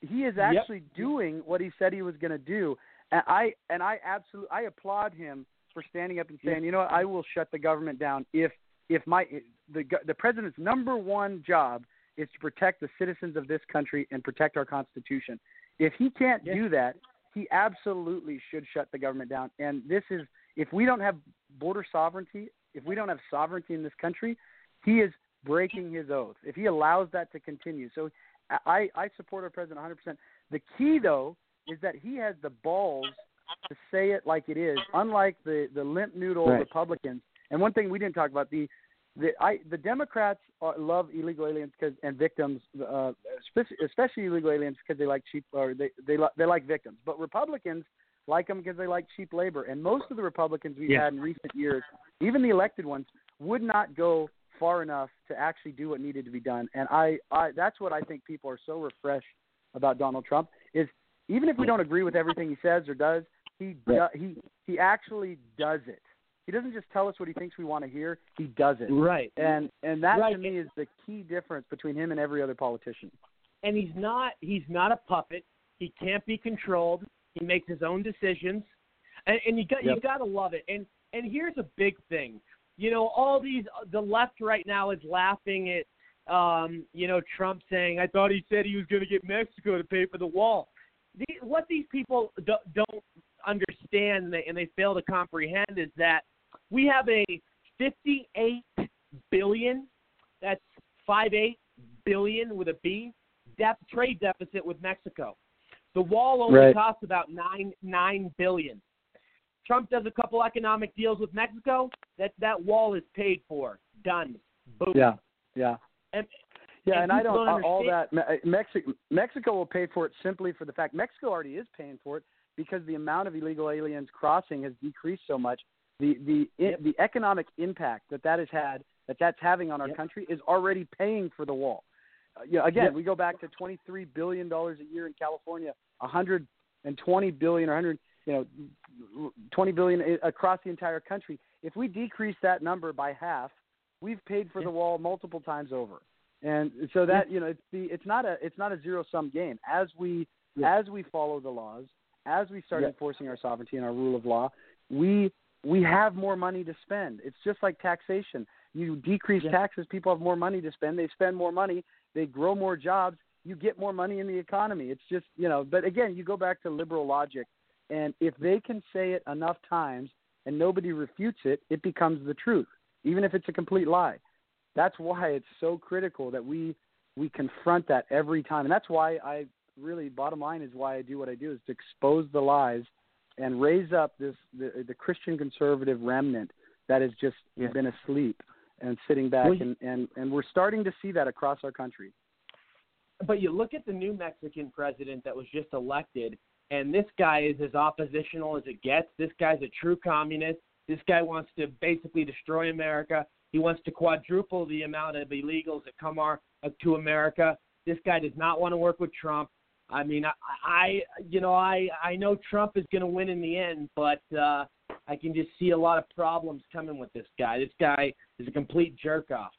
He is Yep. actually doing what he said he was going to do, and I and I absolutely I applaud him for standing up and saying, you know what, I will shut the government down if if my the the president's number one job is to protect the citizens of this country and protect our constitution. If he can't do that, he absolutely should shut the government down. And this is if we don't have border sovereignty, if we don't have sovereignty in this country, he is breaking his oath. If he allows that to continue. So I I support our president 100%. The key though is that he has the balls to say it like it is, unlike the the limp noodle Right. Republicans. And one thing we didn't talk about the the I the Democrats are, love illegal aliens cause, and victims, uh, especially, illegal aliens because they like cheap or they they they like victims. But Republicans like them because they like cheap labor. And most of the Republicans we've Yeah. had in recent years, even the elected ones, would not go far enough to actually do what needed to be done. And I, I that's what I think people are so refreshed about Donald Trump is even if we don't agree with everything he says or does, he do, he he actually does it. He doesn't just tell us what he thinks we want to hear. He does it. Right. And and that Right. to me is the key difference between him and every other politician. and he's not he's not a puppet. He can't be controlled. He makes his own decisions, and, and you got you got to love it. And and here's a big thing, you know, all these the left right now is laughing at, um, you know, Trump saying, "I thought he said he was going to get Mexico to pay for the wall." The, what these people do, don't understand and they, and they fail to comprehend is that we have a 58 billion that's five eight billion with a B def, trade deficit with Mexico. The wall only Right. costs about nine nine billion. Trump does a couple economic deals with Mexico. That that wall is paid for. Done. Boom. Yeah. Yeah. And, Yeah, and and I don't, don't all that Mexico Mexico will pay for it simply for the fact Mexico already is paying for it because the amount of illegal aliens crossing has decreased so much. The the i the economic impact that that has had that that's having on our Yep. country is already paying for the wall. Uh, yeah, again, Yep. we go back to 23 billion dollars a year in California, 120 billion or 100, you know, 20 billion across the entire country. If we decrease that number by half, we've paid for the wall multiple times over. And so that you know, it's the it's not a it's not a zero sum game. As we as we follow the laws, as we start Yeah. enforcing our sovereignty and our rule of law, we we have more money to spend. It's just like taxation. You decrease taxes, people have more money to spend. They spend more money, they grow more jobs. You get more money in the economy. It's just you know. But again, you go back to liberal logic, and if they can say it enough times and nobody refutes it, it becomes the truth, even if it's a complete lie that's why it's so critical that we we confront that every time and that's why i really bottom line is why i do what i do is to expose the lies and raise up this the, the Christian conservative remnant that has just Yeah. been asleep and sitting back, Well, and, and and we're starting to see that across our country. But you look at the new Mexican president that was just elected, and this guy is as oppositional as it gets. This guy's a true communist. This guy wants to basically destroy America. He wants to quadruple the amount of illegals that come our, uh, to America. This guy does not want to work with Trump. I mean, I, I you know, I I know Trump is going to win in the end, but uh, I can just see a lot of problems coming with this guy. This guy is a complete jerk off.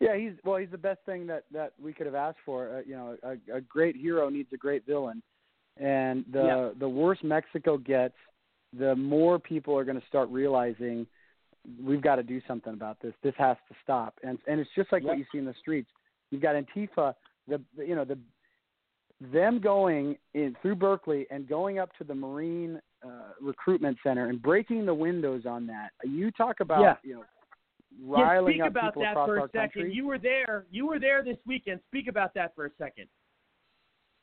Yeah, he's well. He's the best thing that that we could have asked for. Uh, you know, a, a great hero needs a great villain, and the Yeah. the worse Mexico gets, the more people are going to start realizing we've got to do something about this. This has to stop. And and it's just like what you see in the streets. You've got Antifa, the, the you know the them going in through Berkeley and going up to the Marine uh, recruitment center and breaking the windows on that. You talk about Yeah. you know Yeah, speak about that for a second. country. You were there. You were there this weekend. Speak about that for a second.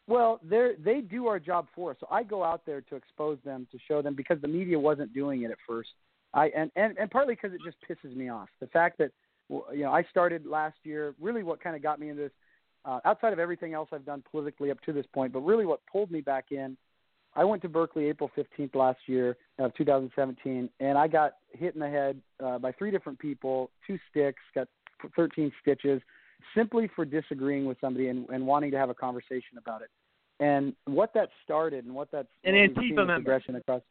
Well, they they do our job for us. So I go out there to expose them, to show them because the media wasn't doing it at first. I and and, and partly because it just pisses me off. The fact that you know I started last year. Really, what kind of got me into this, uh, outside of everything else I've done politically up to this point, but really what pulled me back in. I went to Berkeley April 15th last year of 2017, and I got hit in the head uh, by three different people, two sticks, got 13 stitches, simply for disagreeing with somebody and, and wanting to have a conversation about it. And what that started, and what that's An Antifa seen with member. aggression across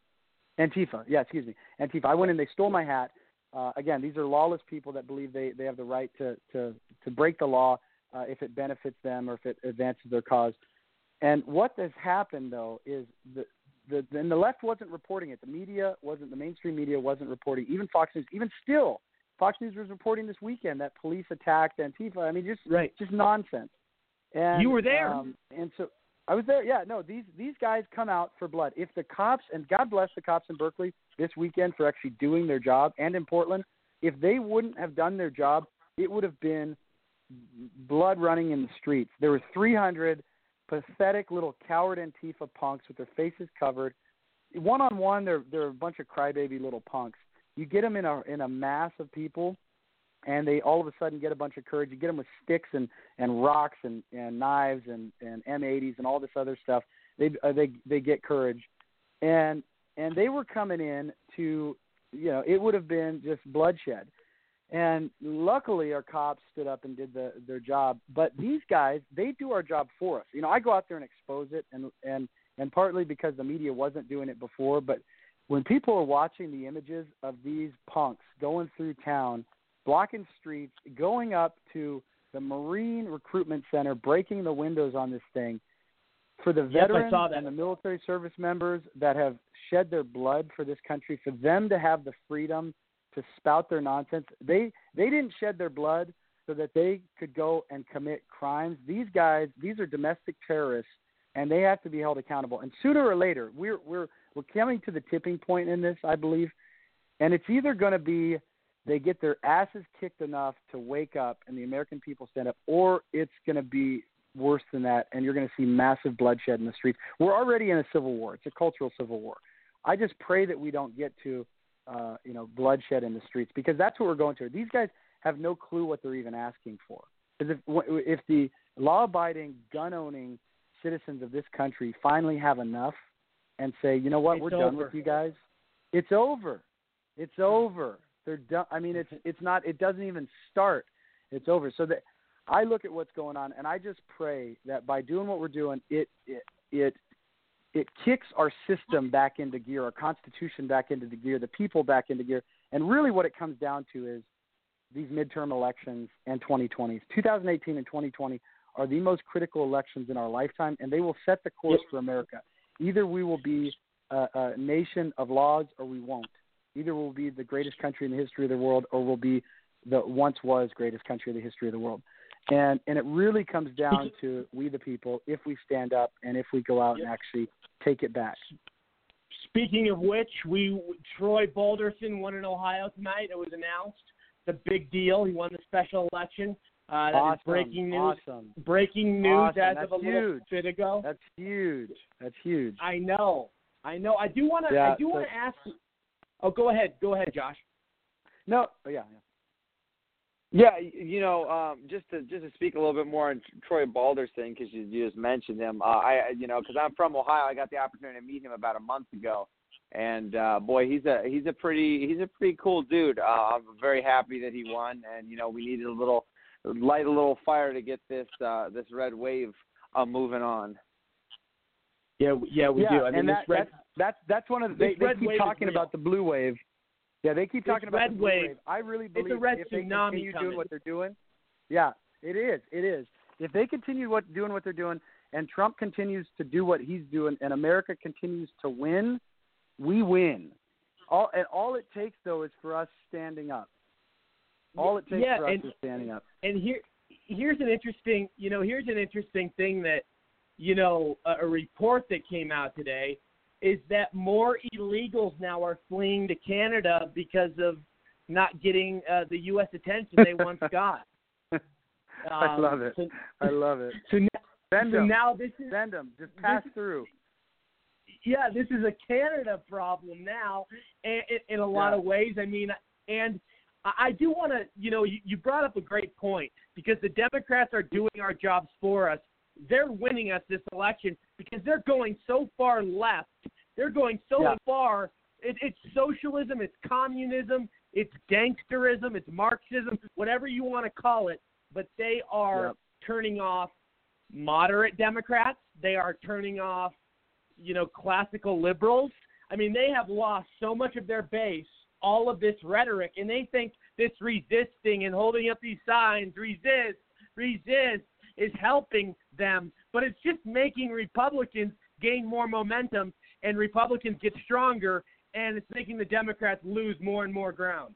Antifa, yeah, excuse me, Antifa. I went in, they stole my hat. Uh, again, these are lawless people that believe they they have the right to to to break the law uh, if it benefits them or if it advances their cause. And what has happened though is the the and the left wasn't reporting it. The media wasn't the mainstream media wasn't reporting. Even Fox News, even still, Fox News was reporting this weekend that police attacked Antifa. I mean, just right. just nonsense. And You were there. Um, and so I was there. Yeah, no, these these guys come out for blood. If the cops and God bless the cops in Berkeley this weekend for actually doing their job, and in Portland, if they wouldn't have done their job, it would have been blood running in the streets. There were 300 pathetic little coward Antifa punks with their faces covered. One on one, they're they're a bunch of crybaby little punks. You get them in a in a mass of people, and they all of a sudden get a bunch of courage. You get them with sticks and and rocks and and knives and and M80s and all this other stuff. They uh, they they get courage, and and they were coming in to you know it would have been just bloodshed. And luckily, our cops stood up and did the, their job. But these guys, they do our job for us. You know, I go out there and expose it, and and and partly because the media wasn't doing it before. But when people are watching the images of these punks going through town, blocking streets, going up to the Marine Recruitment Center, breaking the windows on this thing, for the veterans that. and the military service members that have shed their blood for this country, for them to have the freedom to spout their nonsense. They they didn't shed their blood so that they could go and commit crimes. These guys, these are domestic terrorists, and they have to be held accountable. And sooner or later, we're we're we're coming to the tipping point in this, I believe. And it's either going to be they get their asses kicked enough to wake up and the American people stand up, or it's going to be worse than that, and you're going to see massive bloodshed in the streets. We're already in a civil war. It's a cultural civil war. I just pray that we don't get to uh, you know, bloodshed in the streets because that's what we're going to. These guys have no clue what they're even asking for. Because if if the law-abiding, gun-owning citizens of this country finally have enough and say, you know what, It's we're done with you guys, it's over. It's over. They're done. I mean, it's it's not. It doesn't even start. It's over. So that I look at what's going on, and I just pray that by doing what we're doing, it it it it kicks our system back into gear, our constitution back into the gear, the people back into gear. And really, what it comes down to is these midterm elections and 2020s. 2018 and 2020 are the most critical elections in our lifetime, and they will set the course for America. Either we will be a, a nation of laws, or we won't. Either we'll be the greatest country in the history of the world, or we'll be the once was greatest country in the history of the world. And and it really comes down to we the people if we stand up and if we go out and actually take it back. Speaking of which, we Troy Balderson won in Ohio tonight. It was announced. The big deal. He won the special election. Uh, that is Awesome, breaking news. awesome. Breaking news Awesome, as that's of a little huge. bit ago. That's huge. That's huge. I know. I know. I do want to. Yeah, I do so- want to ask. Oh, go ahead. Go ahead, Josh. No, oh, yeah, yeah. Yeah, you know, um, just to just to speak a little bit more on Troy Balder's thing because you, you just mentioned him. Uh, I, you know, because I'm from Ohio, I got the opportunity to meet him about a month ago, and uh, boy, he's a he's a pretty he's a pretty cool dude. Uh, I'm very happy that he won, and you know, we needed a little light a little fire to get this uh, this red wave uh, moving on. Yeah, yeah, we yeah, do. I mean, and this that, red, that's that's that's one of the, they, they keep talking about the blue wave. Yeah, they keep talking about red wave, wave. I really it's a believe red if they tsunami continue coming. doing what they're doing, yeah, it is. It is. If they continue what doing what they're doing, and Trump continues to do what he's doing, and America continues to win, we win. All and all it takes though is for us standing up. All it takes yeah, for us is standing up. and here here's an interesting you know here's an interesting thing that you know a, a report that came out today is that more illegals now are fleeing to Canada because of not getting uh, the U.S. attention they once got. I Um, love it. so- I love it. So, now, Send so them. now this is Send them. Just pass this through. yeah, this is a Canada problem now, and in, in a lot Yeah. of ways. I mean, and I I do want to, you know, you, you brought up a great point because the Democrats are doing our jobs for us. They're winning us this election because they're going so far left. They're going so Yeah. far. It, it's socialism, it's communism, it's gangsterism, it's Marxism, whatever you want to call it. But they are turning off moderate Democrats. They are turning off you know, classical liberals. I mean, they have lost so much of their base, all of this rhetoric, and they think this resisting and holding up these signs, resist, resist, is helping them. But it's just making Republicans gain more momentum and Republicans get stronger, and it's making the Democrats lose more and more ground.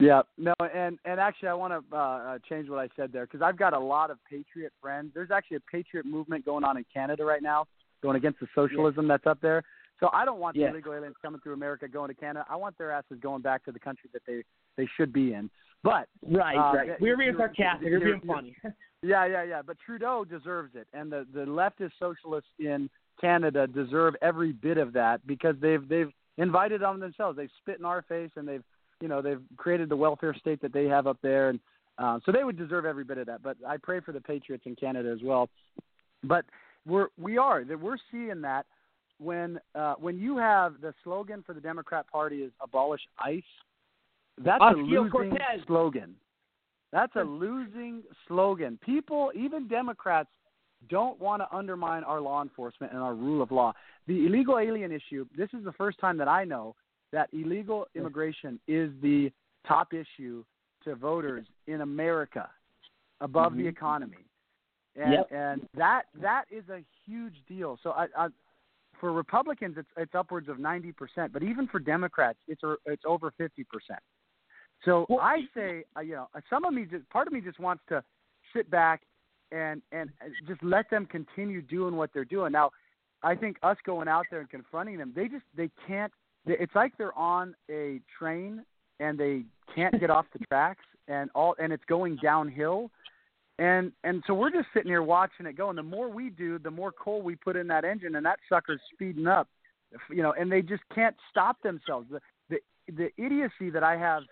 Yeah, no, and and actually, I want to uh, uh, change what I said there because I've got a lot of patriot friends. There's actually a patriot movement going on in Canada right now, going against the socialism that's up there. So I don't want Yeah. the illegal aliens coming through America going to Canada. I want their asses going back to the country that they they should be in. But Right, uh, right. We're being sarcastic. We're being funny. Yeah, yeah, yeah. But Trudeau deserves it, and the the leftist socialists in Canada deserve every bit of that because they've they've invited on themselves. They've spit in our face, and they've you know they've created the welfare state that they have up there, and uh, so they would deserve every bit of that. But I pray for the patriots in Canada as well. But we're we are that we're seeing that when uh, when you have the slogan for the Democrat Party is abolish ICE. That's a losing Ocasio-Cortez. slogan. That's a losing slogan. People, even Democrats, don't want to undermine our law enforcement and our rule of law. The illegal alien issue, this is the first time that I know that illegal immigration is the top issue to voters in America above the Mhm. economy. And Yep. and that that is a huge deal. So I, I for Republicans it's it's upwards of 90%, but even for Democrats it's it's over 50%. So I say, uh, you know, some of me, just part of me, just wants to sit back and and just let them continue doing what they're doing. Now, I think us going out there and confronting them, they just they can't. they- It's like they're on a train and they can't get off the tracks, and all and it's going downhill. And and so we're just sitting here watching it go. And the more we do, the more coal we put in that engine, and that sucker's speeding up. You know, and they just can't stop themselves. The the the idiocy that I have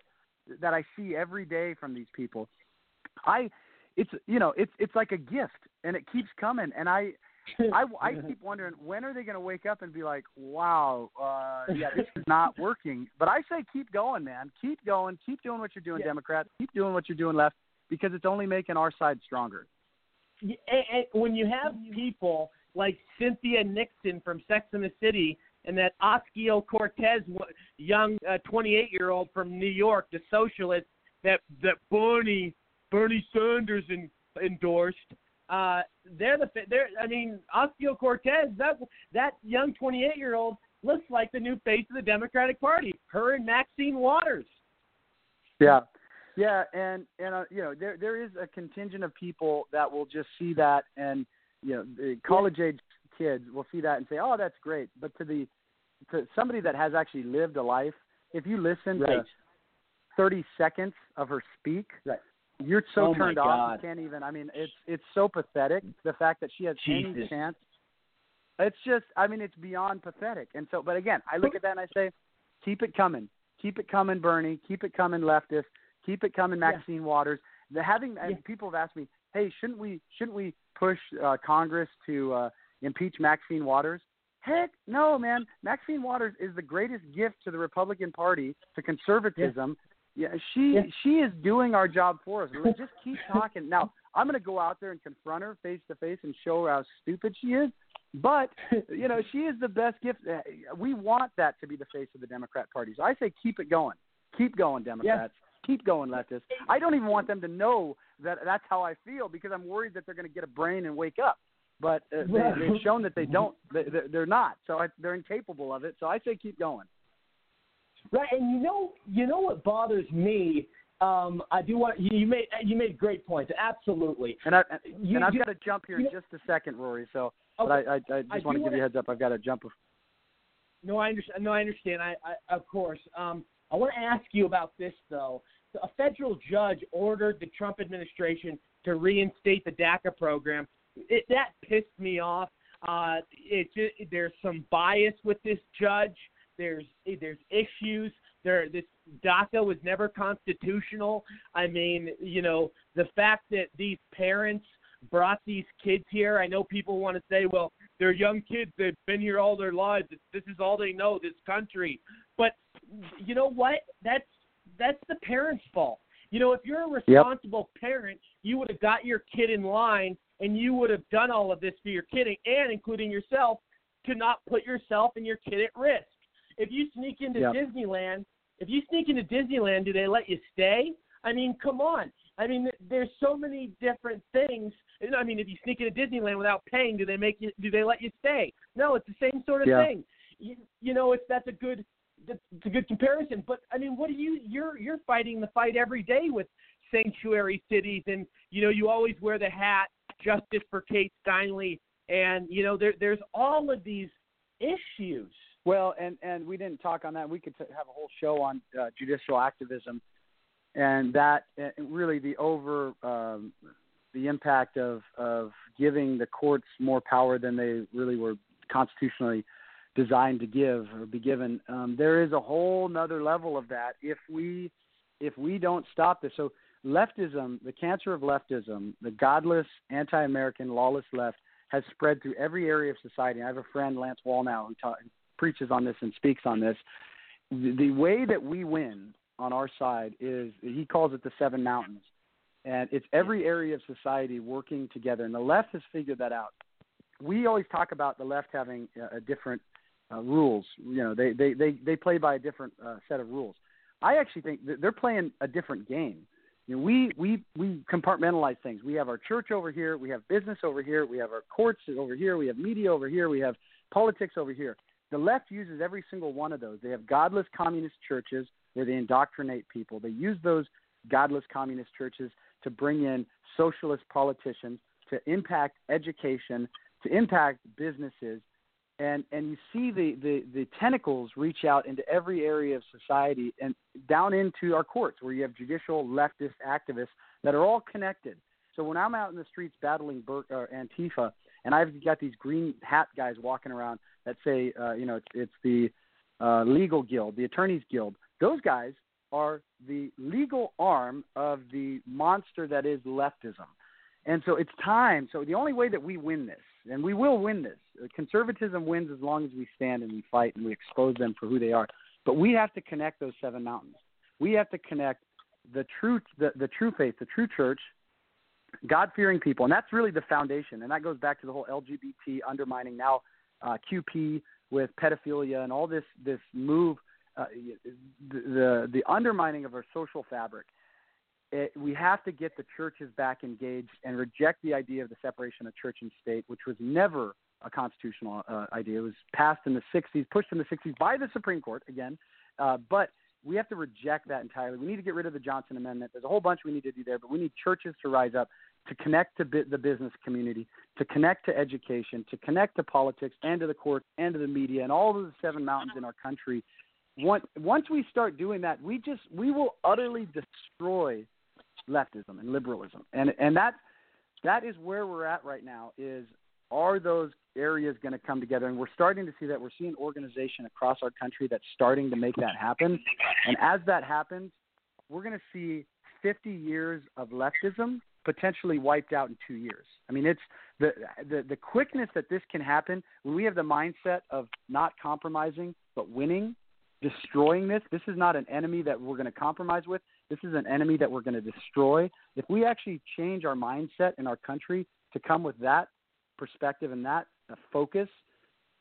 that I see every day from these people. I it's you know it's it's like a gift and it keeps coming and I I I keep wondering when are they going to wake up and be like wow uh yeah this is not working but I say keep going man keep going keep doing what you're doing Yeah. Democrats keep doing what you're doing left because it's only making our side stronger. And, and when you have people like Cynthia Nixon from Sex and the City and that Ocasio Cortez, young 28 year old from New York, the socialist that that Bernie Bernie Sanders in, endorsed. Uh, they're the they're I mean Ocasio Cortez that that young 28 year old looks like the new face of the Democratic Party. Her and Maxine Waters. Yeah, yeah, and and uh, you know there there is a contingent of people that will just see that, and you know the college age kids will see that and say, oh, that's great. But to the to somebody that has actually lived a life, if you listen to thirty seconds of her speak, Right. you're so Oh, turned off you can't even. I mean, it's it's so pathetic the fact that she has any chance. It's just, I mean, it's beyond pathetic. And so, but again, I look at that and I say, keep it coming, keep it coming, Bernie, keep it coming, leftists, keep it coming, Maxine yeah. Waters. The having yeah. people have asked me, hey, shouldn't we shouldn't we push uh, Congress to uh, impeach Maxine Waters? Heck, no, man. Maxine Waters is the greatest gift to the Republican Party, to conservatism. Yeah, yeah she yeah. she is doing our job for us. We just keep talking. Now, I'm going to go out there and confront her face to face and show her how stupid she is. But you know, she is the best gift. Uh, we want that to be the face of the Democrat Party. So I say keep it going, keep going, Democrats. Keep going, leftists. I don't even want them to know that that's how I feel because I'm worried that they're going to get a brain and wake up but uh, they, they've shown that they don't. They, they're not. So I, they're incapable of it. So I say keep going. Right, and you know, you know what bothers me. Um, I do want you made you made great points. Absolutely. And I you, and I've you, got to jump here in just a second, Rory. So, okay. but I, I, I just I want to give you a heads up. I've got to jump. No, I understand. No, I understand. I, I of course. Um, I want to ask you about this though. A federal judge ordered the Trump administration to reinstate the DACA program it, that pissed me off. Uh, it just, there's some bias with this judge. There's there's issues. There this DACA was never constitutional. I mean, you know, the fact that these parents brought these kids here. I know people want to say, well, they're young kids. They've been here all their lives. This is all they know, this country. But you know what? That's that's the parents' fault. You know, if you're a responsible yep. parent, you would have got your kid in line and you would have done all of this for your kid and including yourself to not put yourself and your kid at risk. If you sneak into yep. Disneyland, if you sneak into Disneyland, do they let you stay? I mean, come on. I mean, there's so many different things. I mean, if you sneak into Disneyland without paying, do they make you? Do they let you stay? No, it's the same sort of yeah. thing. You, you know, it's that's a good that's a good comparison. But I mean, what do you? You're you're fighting the fight every day with sanctuary cities, and you know, you always wear the hat justice for Kate Steinle, and you know there, there's all of these issues. Well, and and we didn't talk on that. We could have a whole show on uh, judicial activism, and that and really the over um, the impact of of giving the courts more power than they really were constitutionally designed to give or be given. Um, there is a whole nother level of that if we if we don't stop this. So leftism, the cancer of leftism, the godless, anti-American, lawless left, has spread through every area of society. I have a friend, Lance Wallnau, who ta- preaches on this and speaks on this. The, the way that we win on our side is he calls it the seven mountains, and it's every area of society working together. And the left has figured that out. We always talk about the left having a, a different uh, rules. You know, they they they they play by a different uh, set of rules. I actually think that they're playing a different game. You know, we we we compartmentalize things. We have our church over here, we have business over here, we have our courts over here, we have media over here, we have politics over here. The left uses every single one of those. They have godless communist churches where they indoctrinate people. They use those godless communist churches to bring in socialist politicians to impact education, to impact businesses, and and you see the, the the tentacles reach out into every area of society and down into our courts where you have judicial leftist activists that are all connected. So when i'm out in the streets battling Bur- uh, antifa and i've got these green hat guys walking around that say uh, you know it's, it's the uh, legal guild the attorneys guild those guys are the legal arm of the monster that is leftism and so it's time so the only way that we win this and we will win this. Conservatism wins as long as we stand and we fight and we expose them for who they are. But we have to connect those seven mountains. We have to connect the true the, the true faith, the true church, God fearing people, and that's really the foundation. And that goes back to the whole LGBT undermining now uh, QP with pedophilia and all this this move, uh, the, the the undermining of our social fabric it, we have to get the churches back engaged and reject the idea of the separation of church and state, which was never a constitutional uh, idea. It was passed in the 60s, pushed in the 60s by the Supreme Court again. Uh, but we have to reject that entirely. We need to get rid of the Johnson Amendment. There's a whole bunch we need to do there, but we need churches to rise up to connect to bi- the business community, to connect to education, to connect to politics and to the courts and to the media and all of the seven mountains in our country. Once, once we start doing that, we just we will utterly destroy leftism and liberalism, and and that that is where we're at right now. Is are those areas going to come together? And we're starting to see that. We're seeing organization across our country that's starting to make that happen. And as that happens, we're going to see 50 years of leftism potentially wiped out in two years. I mean, it's the, the the quickness that this can happen when we have the mindset of not compromising but winning, destroying this. This is not an enemy that we're going to compromise with. This is an enemy that we're going to destroy. If we actually change our mindset in our country to come with that perspective and that uh, focus,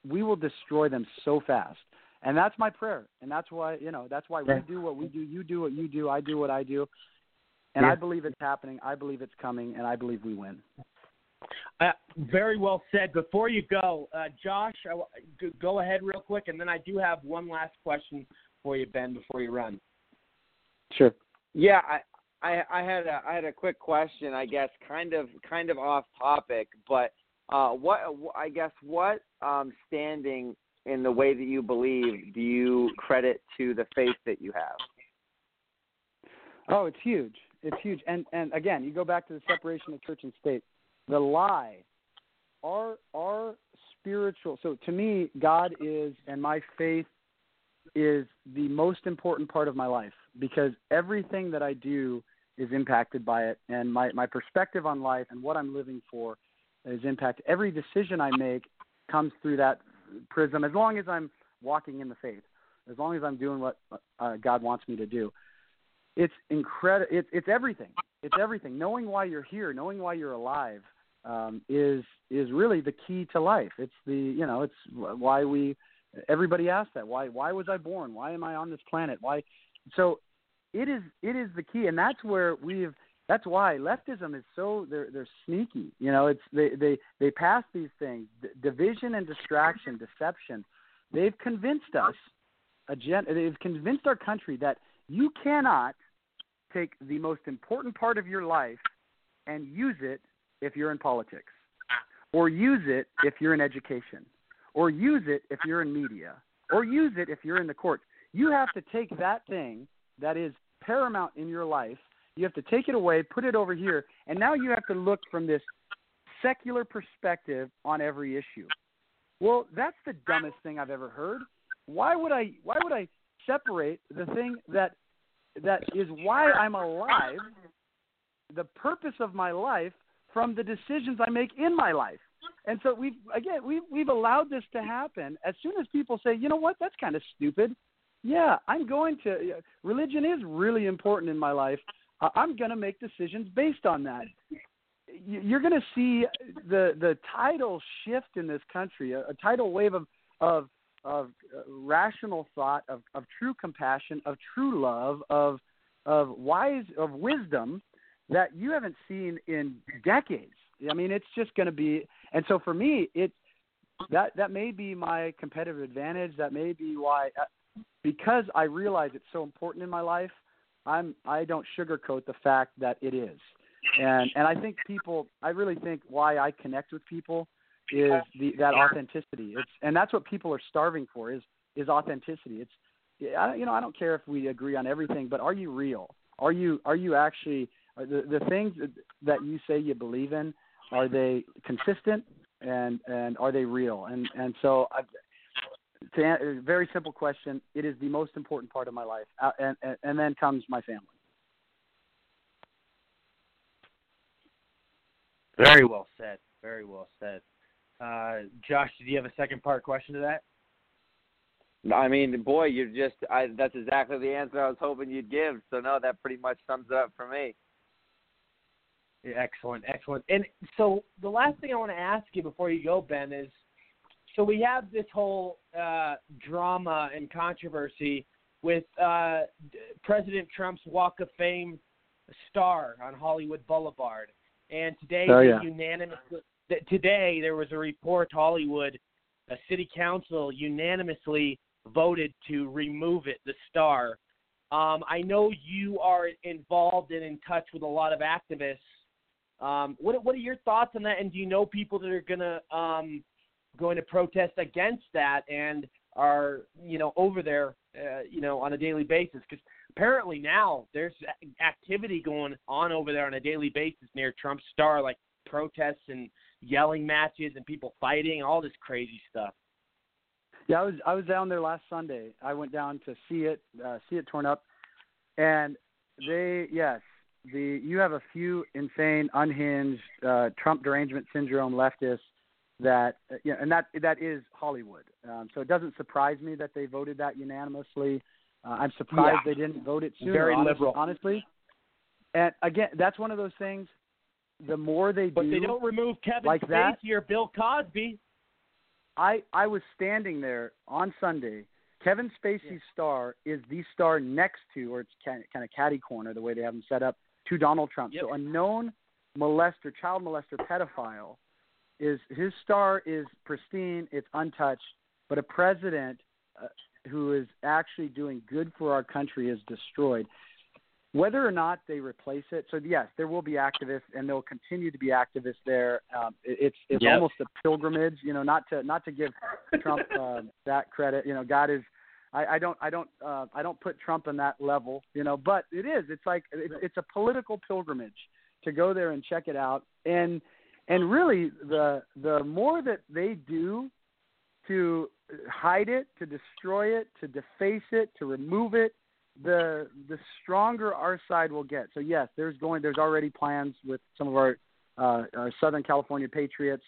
we will destroy them so fast. And that's my prayer. And that's why, you know, that's why we do what we do. You do what you do. I do what I do. And Yeah. I believe it's happening. I believe it's coming. And I believe we win. Uh, very well said. Before you go, uh, Josh, I w- go- go ahead real quick, and then I do have one last question for you, Ben, before you run. Sure. Yeah, I, I I had a I had a quick question. I guess kind of kind of off topic, but uh, what I guess what um, standing in the way that you believe do you credit to the faith that you have? Oh, it's huge. It's huge. And and again, you go back to the separation of church and state. The lie, our our spiritual. So to me, God is, and my faith is the most important part of my life because everything that I do is impacted by it, and my my perspective on life and what I'm living for is impacted. Every decision I make comes through that prism. As long as I'm walking in the faith, as long as I'm doing what uh, God wants me to do it's incredible. It's it's everything. It's everything. Knowing why you're here, knowing why you're alive, um, is is really the key to life. It's the you know it's why we everybody asks that. Why why was I born? Why am I on this planet? Why? So it is it is the key, and that's where we've. That's why leftism is so they're they're sneaky. You know, it's they they they pass these things, D- division and distraction, deception. They've convinced us, a gen, they've convinced our country that you cannot take the most important part of your life and use it if you're in politics, or use it if you're in education, or use it if you're in media, or use it if you're in the courts. You have to take that thing that is paramount in your life, you have to take it away, put it over here, and now you have to look from this secular perspective on every issue. Well, that's the dumbest thing I've ever heard. Why would I why would I separate the thing that that is why I'm alive, the purpose of my life from the decisions I make in my life. And so we've again we've we've allowed this to happen. As soon as people say, you know what, that's kind of stupid. Yeah, I'm going to. Religion is really important in my life. I'm going to make decisions based on that. You- You're going to see the the tidal shift in this country, a, a tidal wave of of of uh, rational thought, of, of true compassion, of true love, of of wise of wisdom that you haven't seen in decades. I mean, it's just going to be. And so for me, it that that may be my competitive advantage. That may be why, uh, because I realize it's so important in my life. I'm I don't sugarcoat the fact that it is, and and I think people. I really think why I connect with people is the that authenticity. It's and that's what people are starving for is is authenticity. It's I, you know I don't care if we agree on everything, but are you real? Are you are you actually are the the things that you say you believe in are they consistent and and are they real? And and so I, to answer, a very simple question, it is the most important part of my life, uh, and and, and then comes my family. Very well said. Very well said. Uh, Josh, did you have a second part question to that? I mean, boy, you're just I that's exactly the answer I was hoping you'd give. So no, that pretty much sums it up for me. Yeah, excellent, excellent. And so the last thing I want to ask you before you go, Ben, is so we have this whole uh, drama and controversy with uh, President Trump's Walk of Fame star on Hollywood Boulevard, and today Oh, they yeah. unanimously today there was a report Hollywood, a city council unanimously voted to remove it, the star. Um, I know you are involved and in touch with a lot of activists. Um, what what are your thoughts on that? And do you know people that are gonna um, going to protest against that and are you know over there uh, you know on a daily basis? Because apparently now there's activity going on over there on a daily basis near Trump's star, like protests and yelling matches and people fighting, all this crazy stuff. Yeah, I was I was down there last Sunday. I went down to see it, uh, see it torn up, and they yes, the you have a few insane, unhinged uh, Trump derangement syndrome leftists that uh, yeah, and that that is Hollywood. Um, so it doesn't surprise me that they voted that unanimously. Uh, I'm surprised Yeah. they didn't vote it sooner. Very honest- liberal. honestly. And again, that's one of those things. The more they But do, they don't remove Kevin like that, Spacey or Bill Cosby. I I was standing there on Sunday. Kevin Spacey's star is the star next to, or it's kind of, kind of caddy corner, the way they have him set up, to Donald Trump. So a known molester, child molester, pedophile, is his star is pristine, it's untouched, but a president uh, who is actually doing good for our country is destroyed. Whether or not they replace it, so yes, there will be activists, and there will continue to be activists there. Um, it, it's it's Yep. almost a pilgrimage, you know. Not to not to give Trump uh, that credit, you know. God is, I, I don't I don't uh, I don't put Trump on that level, you know. But it is. It's like it's, it's a political pilgrimage to go there and check it out, and and really the the more that they do to hide it, to destroy it, to deface it, to remove it, the the stronger our side will get. So yes, there's going there's already plans with some of our uh, our Southern California patriots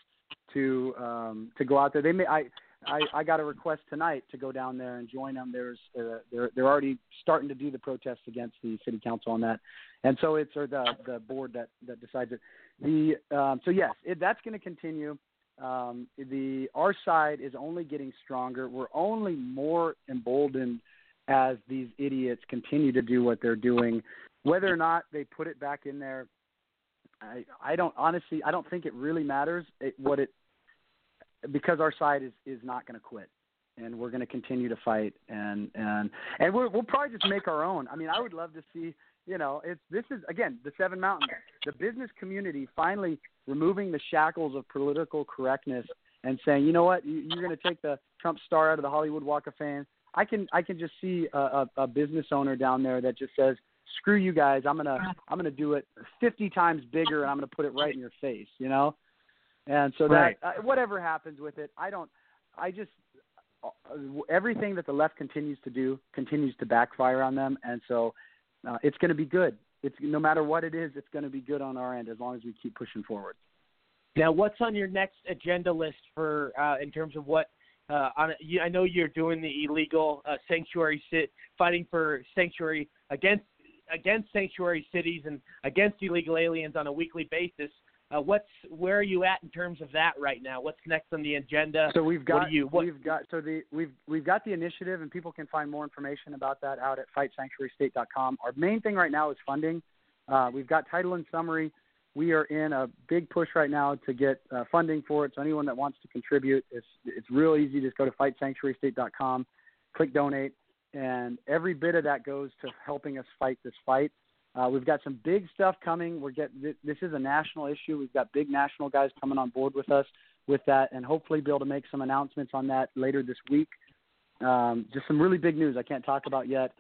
to um, to go out there. They may I. I, I got a request tonight to go down there and join them. There's uh, they're they're already starting to do the protests against the city council on that, and so it's or the the board that that decides it. The um, so yes, it, that's going to continue. Um, the our side is only getting stronger. We're only more emboldened as these idiots continue to do what they're doing. Whether or not they put it back in there, I I don't honestly I don't think it really matters. It, what it because our side is is not going to quit and we're going to continue to fight and and and we're, we'll probably just make our own. I mean, I would love to see you know it's this is again the seven mountains, the business community finally removing the shackles of political correctness and saying, you know what, you, you're going to take the Trump star out of the Hollywood Walk of Fame. I can I can just see a, a, a business owner down there that just says, screw you guys, I'm gonna I'm gonna do it 50 times bigger and I'm gonna put it right in your face, you know. And so that uh, whatever happens with it, I don't. I just uh, everything that the left continues to do continues to backfire on them, and so uh, it's going to be good. It's no matter what it is, it's going to be good on our end as long as we keep pushing forward. Now, what's on your next agenda list for uh, in terms of what? Uh, on, you, I know you're doing the illegal uh, sanctuary sit, fighting for sanctuary against against sanctuary cities and against illegal aliens on a weekly basis. Uh, what's where are you at in terms of that right now? What's next on the agenda? So we've got what you what, we've got so the we've we've got the initiative, and people can find more information about that out at fightsanctuarystate.com. Our main thing right now is funding. Uh, we've got title and summary. We are in a big push right now to get uh, funding for it. So anyone that wants to contribute, it's it's real easy. Just go to fightsanctuarystate.com, click donate, and every bit of that goes to helping us fight this fight. Uh, we've got some big stuff coming. We're get th- this is a national issue. We've got big national guys coming on board with us with that, and hopefully be able to make some announcements on that later this week. Um, just some really big news I can't talk about yet.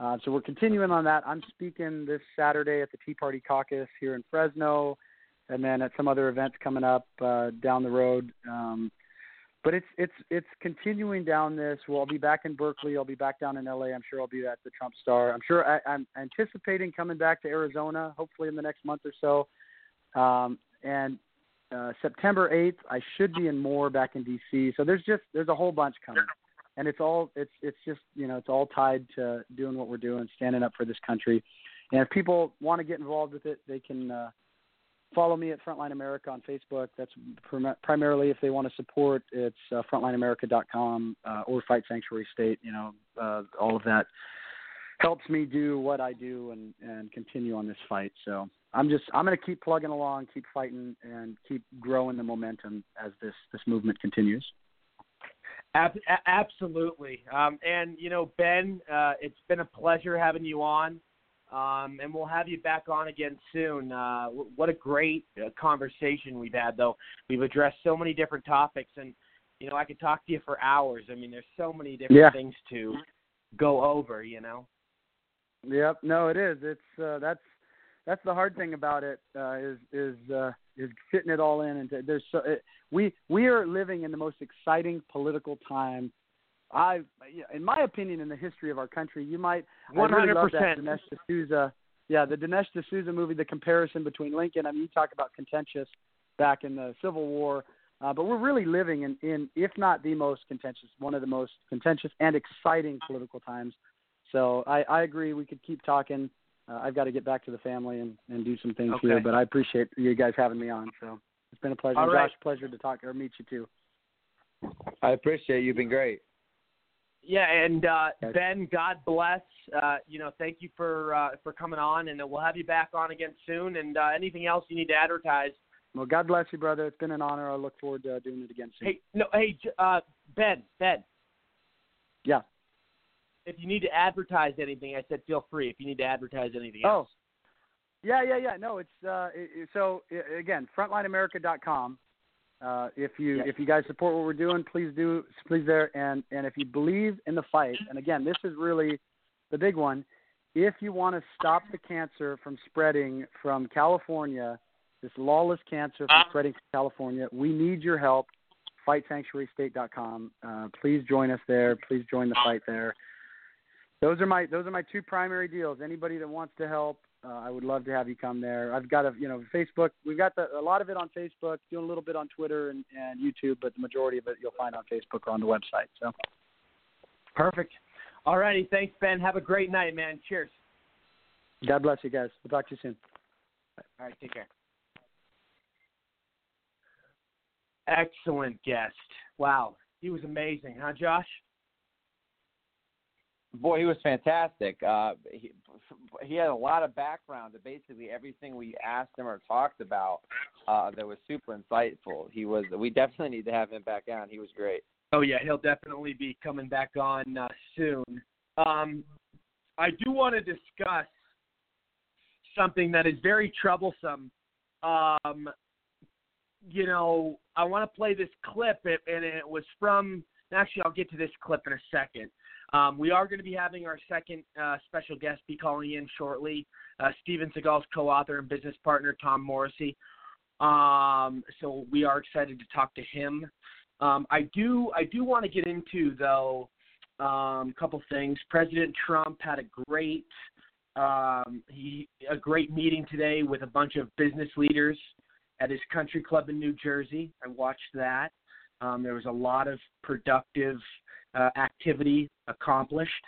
Uh, so we're continuing on that. I'm speaking this Saturday at the Tea Party Caucus here in Fresno, and then at some other events coming up uh, down the road. Um, but it's it's it's continuing down this. Well, I'll be back in Berkeley. I'll be back down in LA. I'm sure I'll be at the Trump Star. I'm sure I, I'm anticipating coming back to Arizona, hopefully in the next month or so. Um, and uh, September 8th, I should be in Moore back in DC. So there's just there's a whole bunch coming, and it's all it's it's just you know it's all tied to doing what we're doing, standing up for this country. And if people want to get involved with it, they can uh, follow me at Frontline America on Facebook. That's prim- primarily if they want to support. It's uh, frontlineamerica.com uh, or Fight Sanctuary State. You know, uh, all of that helps me do what I do and and continue on this fight. So I'm just I'm going to keep plugging along, keep fighting, and keep growing the momentum as this this movement continues. Ab- absolutely. Um, and you know, Ben, uh, it's been a pleasure having you on. Um, and we'll have you back on again soon. Uh, w- what a great uh, conversation we've had, though. We've addressed so many different topics, and you know, I could talk to you for hours. I mean, there's so many different Yeah. things to go over. You know. Yep. No, it is. It's uh, that's that's the hard thing about it uh, is is uh, is fitting it all in. And to, there's so it, we we are living in the most exciting political time. I, in my opinion, in the history of our country, you might. Love that 100%. Dinesh D'Souza. Yeah, the Dinesh D'Souza movie, the comparison between Lincoln. I mean, you talk about contentious back in the Civil War, uh, but we're really living in, in, if not the most contentious, one of the most contentious and exciting political times. So I, I agree. We could keep talking. Uh, I've got to get back to the family and, and do some things Okay. here, but I appreciate you guys having me on. So it's been a pleasure. All And right. Josh, pleasure to talk or meet you too. I appreciate it. You've been great. Yeah, and uh, Okay. Ben, God bless. Uh, you know, thank you for uh, for coming on, and we'll have you back on again soon. And uh, anything else you need to advertise? Well, God bless you, brother. It's been an honor. I look forward to doing it again soon. Hey, no, hey, uh, Ben, Ben. Yeah. If you need to advertise anything, I said feel free. If you need to advertise anything Oh, else. yeah, yeah, yeah. No, it's uh, it, so again, frontlineamerica.com. Uh, if you Yeah. if you guys support what we're doing, please do please there and and if you believe in the fight, and again, this is really the big one. If you want to stop the cancer from spreading from California, this lawless cancer from spreading from California, we need your help. FightSanctuaryState.com. Uh, please join us there. Please join the fight there. Those are my those are my two primary deals. Anybody that wants to help, uh, I would love to have you come there. I've got a you know Facebook. We've got the, a lot of it on Facebook, doing a little bit on Twitter and, and YouTube, but the majority of it you'll find on Facebook or on the website. So Perfect. Alrighty, thanks, Ben. Have a great night, man. Cheers. God bless you guys. We'll talk to you soon. All right, take care. Excellent guest. Wow, he was amazing, huh, Josh? Boy, he was fantastic. Uh, he, he had a lot of background to basically everything we asked him or talked about. Uh, that was super insightful. He was. We definitely need to have him back on. He was great. Oh yeah, he'll definitely be coming back on uh, soon. Um, I do want to discuss something that is very troublesome. Um, you know, I want to play this clip, and it was from. Actually, I'll get to this clip in a second. Um, we are going to be having our second uh, special guest be calling in shortly. Uh, Steven Seagal's co-author and business partner Tom Morrissey. Um, so we are excited to talk to him. Um, I do I do want to get into though um, a couple things. President Trump had a great um, he a great meeting today with a bunch of business leaders at his country club in New Jersey. I watched that. Um, there was a lot of productive uh, activity accomplished.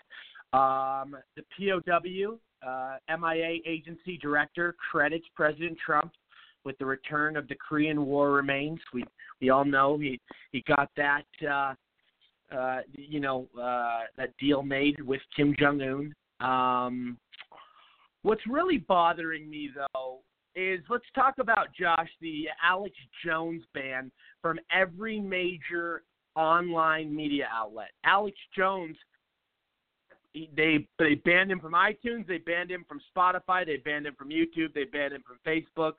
Um, the POW uh, MIA agency director credits President Trump with the return of the Korean War remains. We we all know he he got that uh, uh, you know uh, that deal made with Kim Jong Un. Um, what's really bothering me though is let's talk about Josh the Alex Jones ban from every major online media outlet. Alex Jones he- they they banned him from iTunes, they banned him from Spotify, they banned him from YouTube, they banned him from Facebook.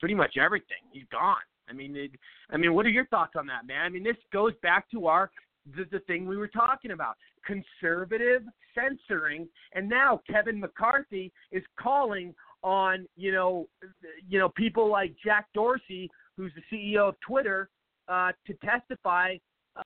Pretty much everything. He's gone. I mean, it, I mean, what are your thoughts on that, man? I mean, this goes back to our the, the thing we were talking about: conservative censoring, and now Kevin McCarthy is calling on you know you know people like Jack Dorsey, who's the CEO of Twitter, uh, to testify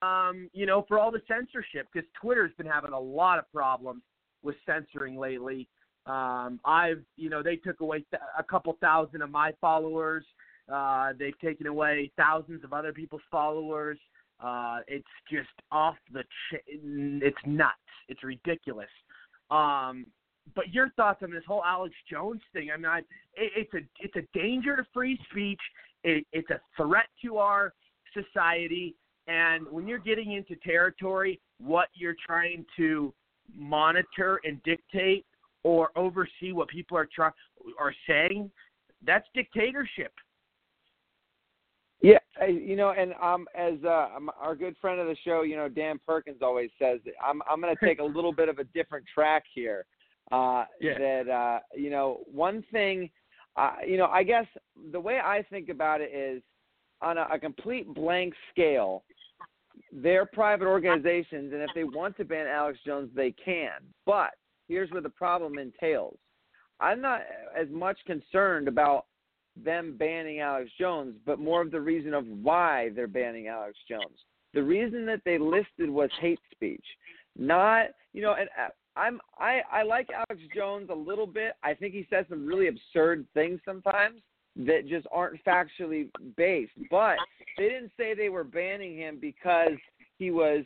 um, you know, for all the censorship because Twitter's been having a lot of problems with censoring lately. Um, I've, you know, they took away th- a couple thousand of my followers. Uh, they've taken away thousands of other people's followers. Uh, it's just off the, ch- it's nuts. It's ridiculous. Um, but your thoughts on this whole Alex Jones thing? I mean, I, it, it's a it's a danger to free speech. It, it's a threat to our society. And when you're getting into territory, what you're trying to monitor and dictate or oversee what people are trying are saying, that's dictatorship. Yeah, you know, and um, as uh, um, our good friend of the show, you know, Dan Perkins always says, I'm I'm going to take a little bit of a different track here. Uh, Yeah. That uh, you know, one thing, uh, you know, I guess the way I think about it is on a, a complete blank scale. They're private organizations, and if they want to ban Alex Jones, they can. But here's where the problem entails. I'm not as much concerned about them banning Alex Jones, but more of the reason of why they're banning Alex Jones. The reason that they listed was hate speech, not you know. And uh, I'm I I like Alex Jones a little bit. I think he says some really absurd things sometimes that just aren't factually based. But they didn't say they were banning him because he was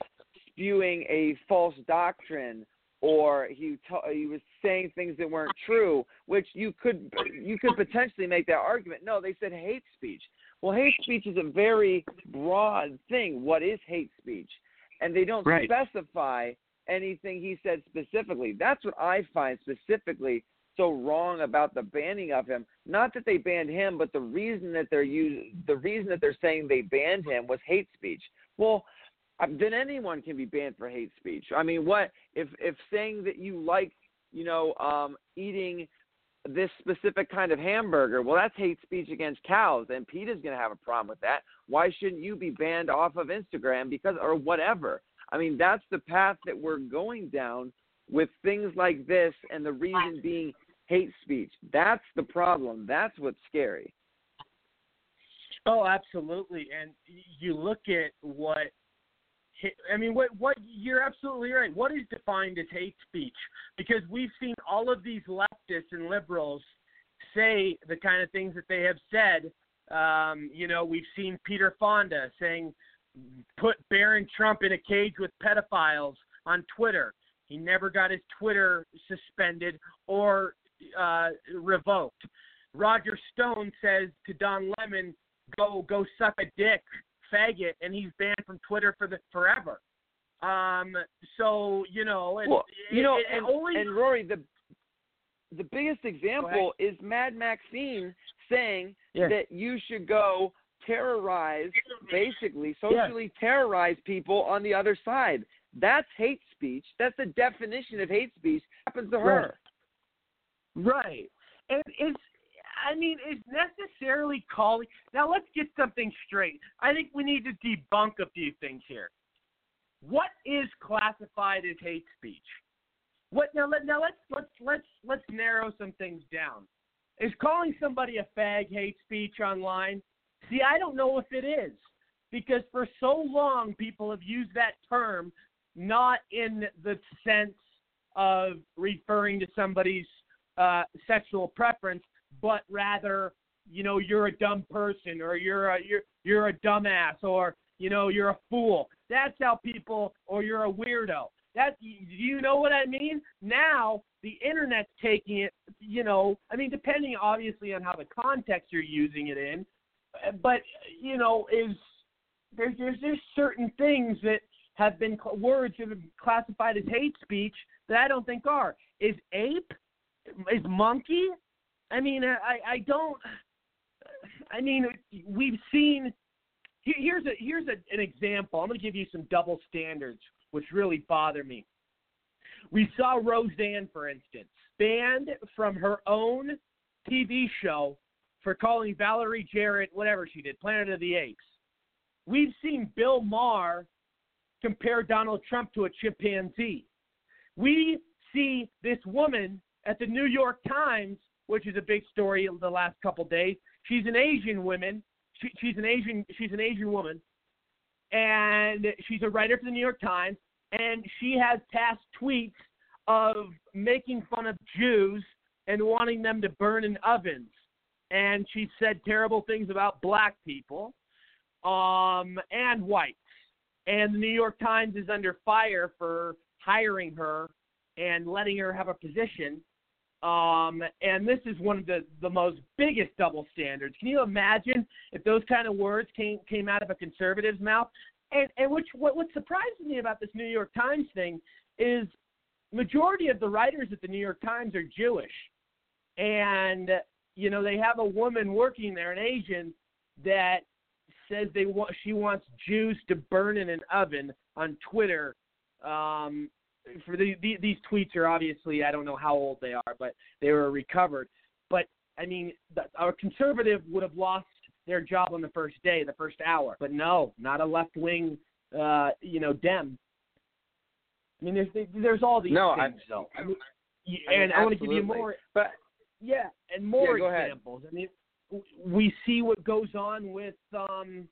spewing a false doctrine or he t- he was saying things that weren't true, which you could you could potentially make that argument. No, they said hate speech. Well, hate speech is a very broad thing. What is hate speech? And they don't Right. specify anything he said specifically. That's what I find specifically so wrong about the banning of him. Not that they banned him, but the reason that they're use, the reason that they're saying they banned him was hate speech. Well, uh, then anyone can be banned for hate speech. I mean, what if if saying that you like, you know, um, eating this specific kind of hamburger, well, that's hate speech against cows, and PETA's going to have a problem with that. Why shouldn't you be banned off of Instagram because or whatever? I mean, that's the path that we're going down with things like this, and the reason being hate speech. That's the problem. That's what's scary. Oh, absolutely. And you look at what I mean, what what you're absolutely right. What is defined as hate speech? Because we've seen all of these leftists and liberals say the kind of things that they have said. Um, you know, we've seen Peter Fonda saying, "Put Barron Trump in a cage with pedophiles" on Twitter. He never got his Twitter suspended or uh, revoked. Roger Stone says to Don Lemon, "Go go suck a dick, faggot," and he's banned from Twitter for the forever. Um, so you know, and, Well, you know, it and, only and Rory, the the biggest example is Mad Maxine saying Yes. that you should go terrorize, basically socially terrorize people on the other side. That's hate speech. That's the definition of hate speech. Happens to her. Right. And is I mean, is necessarily calling now let's get something straight. I think we need to debunk a few things here. What is classified as hate speech? What now let now let's let's let's let's narrow some things down. Is calling somebody a fag hate speech online? See, I don't know if it is. Because for so long people have used that term not in the sense of referring to somebody's uh, sexual preference, but rather, you know, you're a dumb person or you're a you're you're a dumbass or you know you're a fool. That's how people or you're a weirdo. That do you know what I mean? Now the internet's taking it. You know, I mean, depending obviously on how the context you're using it in, but you know, is there's there's there's certain things that have been words have been classified as hate speech that I don't think are. Is ape? Is monkey? I mean, I I don't. I mean, we've seen. Here's a here's a, an example. I'm going to give you some double standards, which really bother me. We saw Roseanne, for instance, banned from her own TV show for calling Valerie Jarrett whatever she did, Planet of the Apes. We've seen Bill Maher compare Donald Trump to a chimpanzee. We see this woman at the New York Times, which is a big story the last couple days. She's an Asian woman. She, she's an Asian. She's an Asian woman, and she's a writer for the New York Times. And she has past tweets of making fun of Jews and wanting them to burn in ovens. And she said terrible things about black people um, and whites. And the New York Times is under fire for hiring her and letting her have a position. Um, and this is one of the, the most biggest double standards. Can you imagine if those kind of words came came out of a conservative's mouth? And and which what what surprises me about this New York Times thing is majority of the writers at the New York Times are Jewish, and you know they have a woman working there, an Asian, that says they want she wants Jews to burn in an oven on Twitter. Um, for the, the these tweets are obviously I don't know how old they are, but they were recovered. But I mean, the, our conservative would have lost their job on the first day, the first hour. But no, not a left wing, uh, you know, Dem. I mean, there's there's all these No, I- things though. I mean, I mean, and I want to give you more. But Yeah, and more Yeah, go ahead. examples. I mean, we see what goes on with um,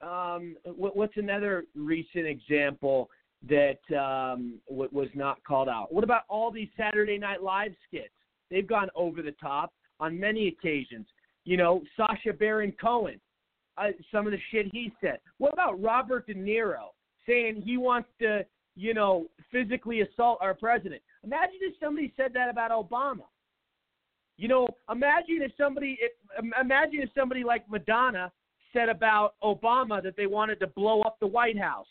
um, what, what's another recent example that um, w- was not called out? What about all these Saturday Night Live skits? They've gone over the top on many occasions. You know, Sacha Baron Cohen, uh, some of the shit he said. What about Robert De Niro saying he wants to, you know, physically assault our president? Imagine if somebody said that about Obama. You know, imagine if somebody, if, imagine if somebody like Madonna said about Obama that they wanted to blow up the White House.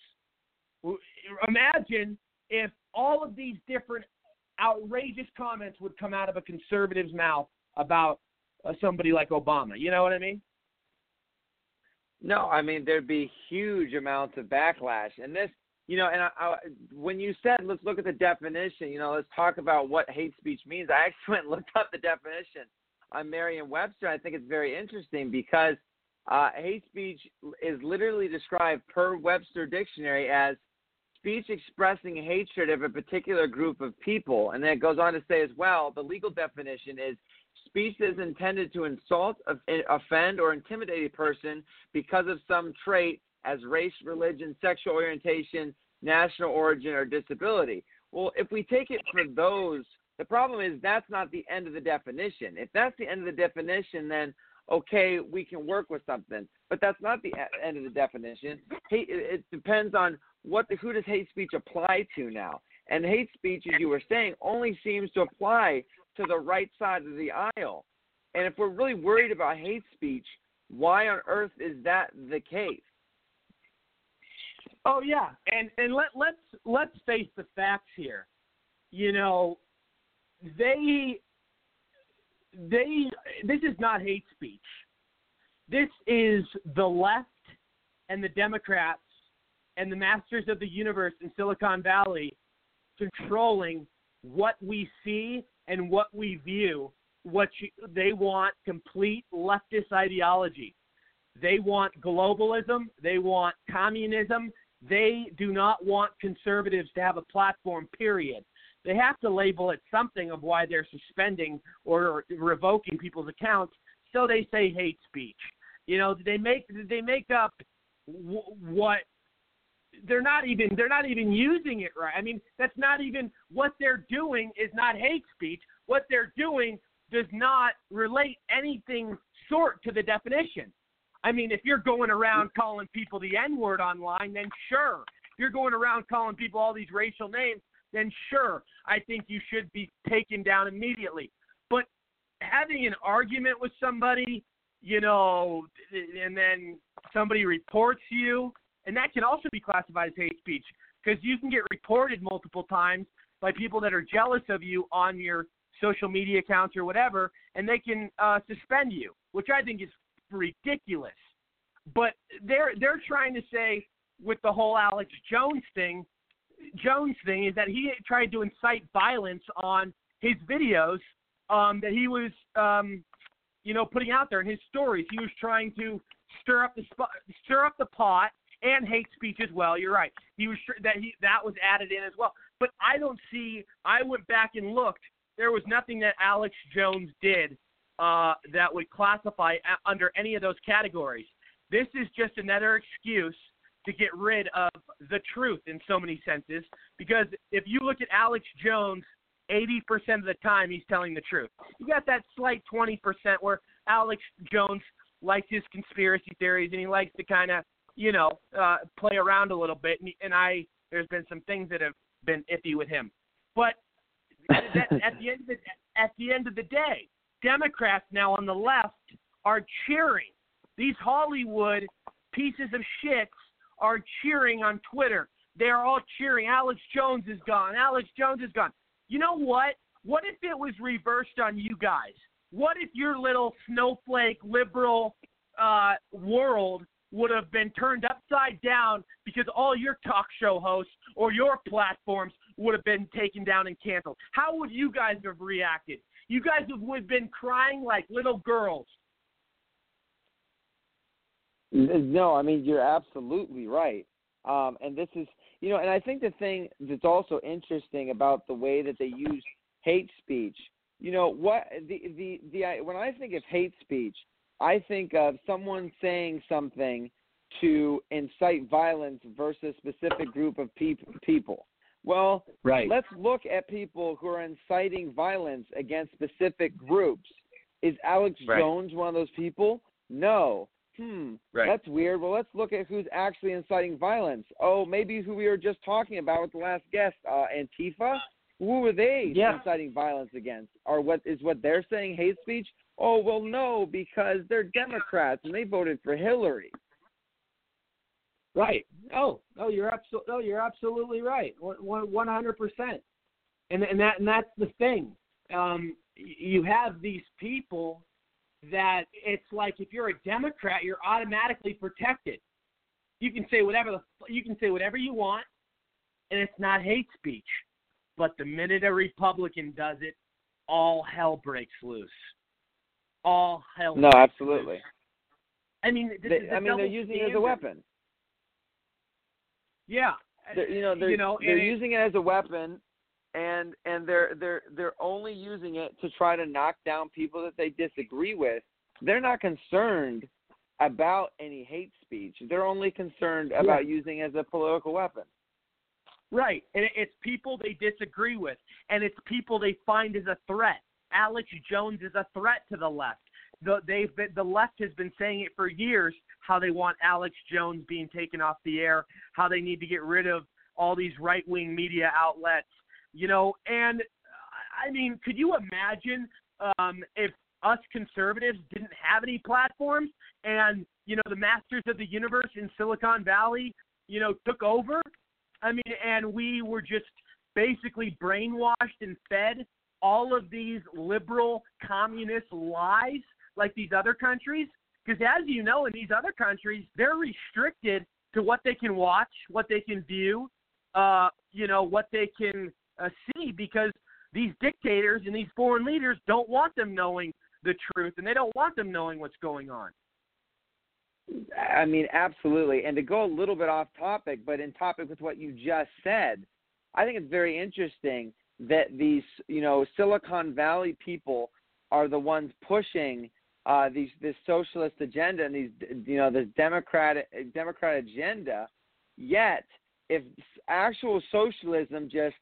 Imagine if all of these different outrageous comments would come out of a conservative's mouth about uh, somebody like Obama. You know what I mean? No, I mean there'd be huge amounts of backlash, and this, you know, and I, I, when you said let's look at the definition, you know, let's talk about what hate speech means. I actually went and looked up the definition on Merriam-Webster. I think it's very interesting because uh, hate speech is literally described per Webster dictionary as speech expressing hatred of a particular group of people, and then it goes on to say as well the legal definition is speech that is intended to insult, eh, offend, or intimidate a person because of some trait as race, religion, sexual orientation, national origin, or disability. Well, if we take it for those, the problem is that's not the end of the definition. If that's the end of the definition, then okay, we can work with something. But that's not the end of the definition. Hate, it it depends on what the, who does hate speech apply to now. And hate speech, as you were saying, only seems to apply to the right side of the aisle. And if we're really worried about hate speech, why on earth is that the case? Oh yeah, and and let let's let's face the facts here. You know, they they this is not hate speech. This is the left and the Democrats and the masters of the universe in Silicon Valley controlling what we see and what we view. What you, they want complete leftist ideology. They want globalism. They want communism. They do not want conservatives to have a platform, period. They have to label it something of why they're suspending or revoking people's accounts. So they say hate speech. You know, they make they make up w- what they're not even they're not even using it right. I mean, that's not even what they're doing is not hate speech. What they're doing does not relate anything short to the definition. I mean, if you're going around calling people the N word online, then sure. If you're going around calling people all these racial names, then sure, I think you should be taken down immediately. But having an argument with somebody, you know, and then somebody reports you, and that can also be classified as hate speech because you can get reported multiple times by people that are jealous of you on your social media accounts or whatever, and they can uh, suspend you, which I think is ridiculous. But they're they're trying to say with the whole Alex Jones thing, Jones thing is that he tried to incite violence on his videos um, that he was, um, you know, putting out there in his stories. He was trying to stir up the stir up the pot and hate speech as well. You're right. He was tr- that he that was added in as well. But I don't see. I went back and looked. There was nothing that Alex Jones did uh, that would classify a- under any of those categories. This is just another excuse to get rid of the truth in so many senses. Because if you look at Alex Jones, 80% of the time he's telling the truth. You got that slight 20% where Alex Jones likes his conspiracy theories and he likes to kind of, you know, uh, play around a little bit. And, and I, there's been some things that have been iffy with him. But that, at the end of the, at the end of the day, Democrats now on the left are cheering. These Hollywood pieces of shit are cheering on Twitter. They're all cheering. Alex Jones is gone. Alex Jones is gone. You know what? What if it was reversed on you guys? What if your little snowflake liberal uh, world would have been turned upside down because all your talk show hosts or your platforms would have been taken down and canceled? How would you guys have reacted? You guys would have been crying like little girls. No, I mean you're absolutely right. Um, and this is, you know, and I think the thing that's also interesting about the way that they use hate speech you know what the the the when I think of hate speech, I think of someone saying something to incite violence versus a specific group of peop- people. Well, Right. let's look at people who are inciting violence against specific groups. Is Alex Right. Jones one of those people? No. Hmm. Right. That's weird. Well, let's look at who's actually inciting violence. Oh, maybe who we were just talking about with the last guest, uh, Antifa. Who are they Yeah. inciting violence against? Or what is what they're saying hate speech? Oh, well, no, because they're Democrats and they voted for Hillary. Right. Oh, oh, you're absolutely, oh, you're absolutely right. One, one hundred percent. And and that and that's the thing. Um, you have these people that it's like if you're a Democrat, you're automatically protected. You can say whatever the you can say whatever you want, and it's not hate speech. But the minute a Republican does it, all hell breaks loose. All hell. No, breaks absolutely. loose. I mean, They, I mean, they're using it as a weapon. Yeah. They're, you know, they're, you know, they're it- using it as a weapon, and and they're they're they're only using it to try to knock down people that they disagree with. They're not concerned about any hate speech. They're only concerned about using it as a political weapon. Right, and it's people they disagree with, and it's people they find as a threat. Alex Jones is a threat to the left. The, they've been, the left has been saying it for years how they want Alex Jones being taken off the air, how they need to get rid of all these right wing media outlets, you know. And I mean, could you imagine um, if us conservatives didn't have any platforms and you know the masters of the universe in Silicon Valley, you know, took over? I mean, and we were just basically brainwashed and fed all of these liberal communist lies like these other countries. Because as you know, in these other countries, they're restricted to what they can watch, what they can view, uh, you know, what they can uh, see, because these dictators and these foreign leaders don't want them knowing the truth, and they don't want them knowing what's going on. I mean, absolutely. And to go a little bit off topic, but in topic with what you just said, I think it's very interesting that these, you know, Silicon Valley people are the ones pushing uh, these this socialist agenda and these, you know, this democratic democrat agenda. Yet, if actual socialism just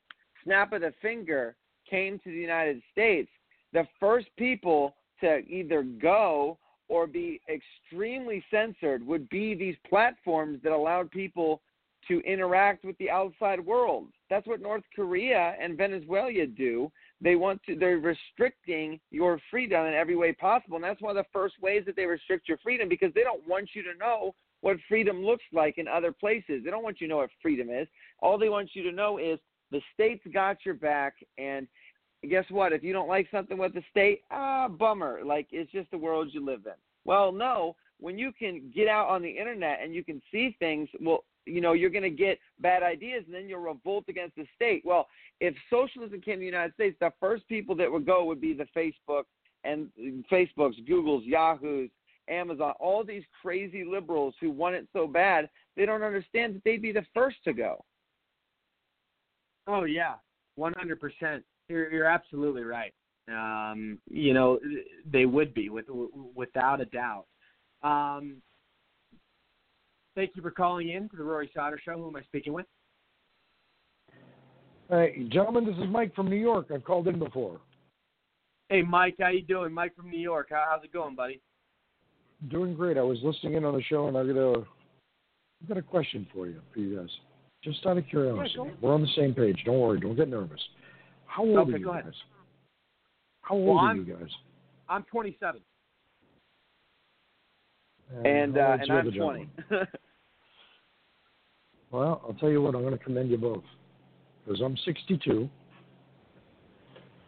snap of the finger came to the United States, the first people to either go or be extremely censored would be these platforms that allowed people to interact with the outside world. That's what North Korea and Venezuela do. They want to they're restricting your freedom in every way possible. And that's one of the first ways that they restrict your freedom because they don't want you to know what freedom looks like in other places. They don't want you to know what freedom is. All they want you to know is the state's got your back and guess what? If you don't like something with the state, ah, bummer. Like it's just the world you live in. Well, no, when you can get out on the internet and you can see things, well, you know, you're going to get bad ideas and then you'll revolt against the state. Well, if socialism came to the United States, the first people that would go would be the Facebook and Facebooks, Googles, Yahoos, Amazon, all these crazy liberals who want it so bad, they don't understand that they'd be the first to go. Oh yeah, one hundred percent. You're you're absolutely right. Um, you know, they would be with without a doubt. Um, thank you for calling in to the Rory Sauter Show. Who am I speaking with? Hey, gentlemen, this is Mike from New York. I've called in before. Hey, Mike, how you doing? Mike from New York. How, how's it going, buddy? Doing great. I was listening in on the show, and I got a, I got a question for you, for you guys. Just out of curiosity, we're on the same page. Don't worry. Don't get nervous. How old Okay, are you guys? ahead. How old Well, are I'm- you guys? I'm 27. And how uh, and I'm 20. Well, I'll tell you what. I'm going to commend you both because I'm 62,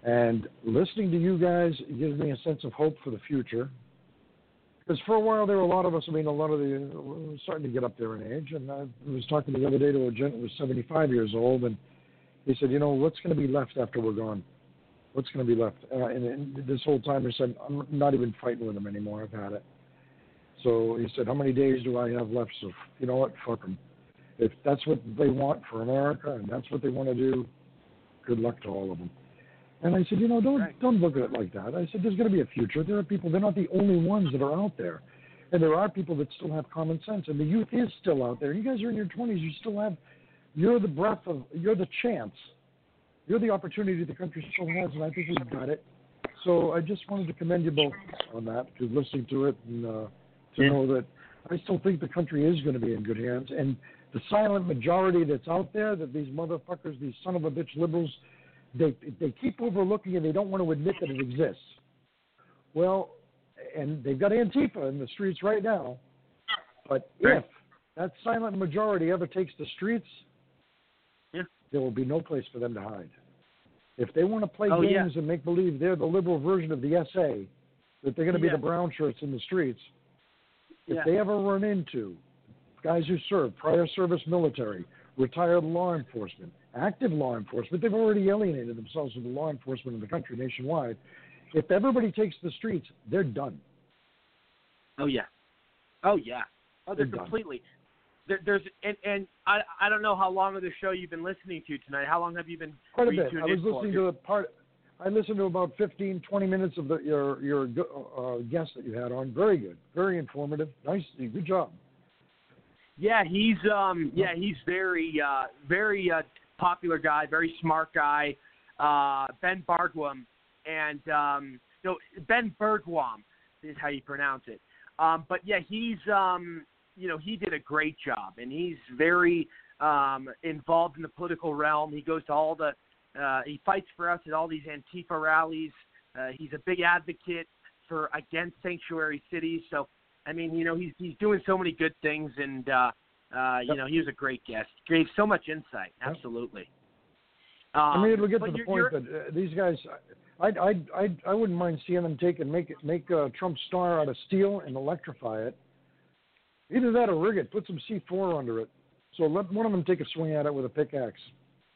and listening to you guys gives me a sense of hope for the future. Because for a while there were a lot of us. I mean, a lot of the starting to get up there in age. And I was talking the other day to a gent who was 75 years old, and he said, "You know, what's going to be left after we're gone? What's going to be left?" Uh, and, and this whole time, he said, "I'm not even fighting with them anymore. I've had it." So he said, "How many days do I have left?" So you know what? Fuck them. If that's what they want for America and that's what they want to do, good luck to all of them. And I said, you know, don't don't look at it like that. I said, there's going to be a future. There are people. They're not the only ones that are out there, and there are people that still have common sense. And the youth is still out there. You guys are in your 20s. You still have. You're the breath of. You're the chance. You're the opportunity the country still has, and I think we've got it. So I just wanted to commend you both on that, to listening to it, and uh, to Yeah. know that I still think the country is going to be in good hands. And the silent majority that's out there, that these motherfuckers, these son of a bitch liberals, they they keep overlooking and they don't want to admit that it exists. Well, and they've got Antifa in the streets right now. But if that silent majority ever takes the streets, Yeah. there will be no place for them to hide. If they want to play Oh, yeah. games and make believe they're the liberal version of the SA, that they're going to be Yeah. the brown shirts in the streets, if they ever run into guys who serve prior service military, retired law enforcement, active law enforcement, they've already alienated themselves from the law enforcement in the country nationwide. If everybody takes the streets, they're done. Oh yeah. Oh yeah. Oh, they're They're completely. There, there's and and I I don't know how long of the show you've been listening to tonight. How long have you been? Quite a bit. I was listening to a part. I listened to about 15, 20 minutes of the, your your uh, guest that you had on. Very good, very informative. Nice, good job. Yeah, he's um yeah he's very uh very uh popular guy, very smart guy. Uh Ben Bargwam and um no Ben Bergquam is how you pronounce it. Um but yeah, he's um you know, he did a great job and he's very um involved in the political realm. He goes to all the uh he fights for us at all these Antifa rallies. Uh he's a big advocate for against sanctuary cities. So I mean, you know, he's he's doing so many good things, and uh, uh, you know, he was a great guest. Gave so much insight. Absolutely. Um, I mean, it'll get to the point that uh, these guys, I I I I wouldn't mind seeing them take and make it make uh, Trump's star out of steel and electrify it. Either that or rig it. Put some C4 under it. So let one of them take a swing at it with a pickaxe.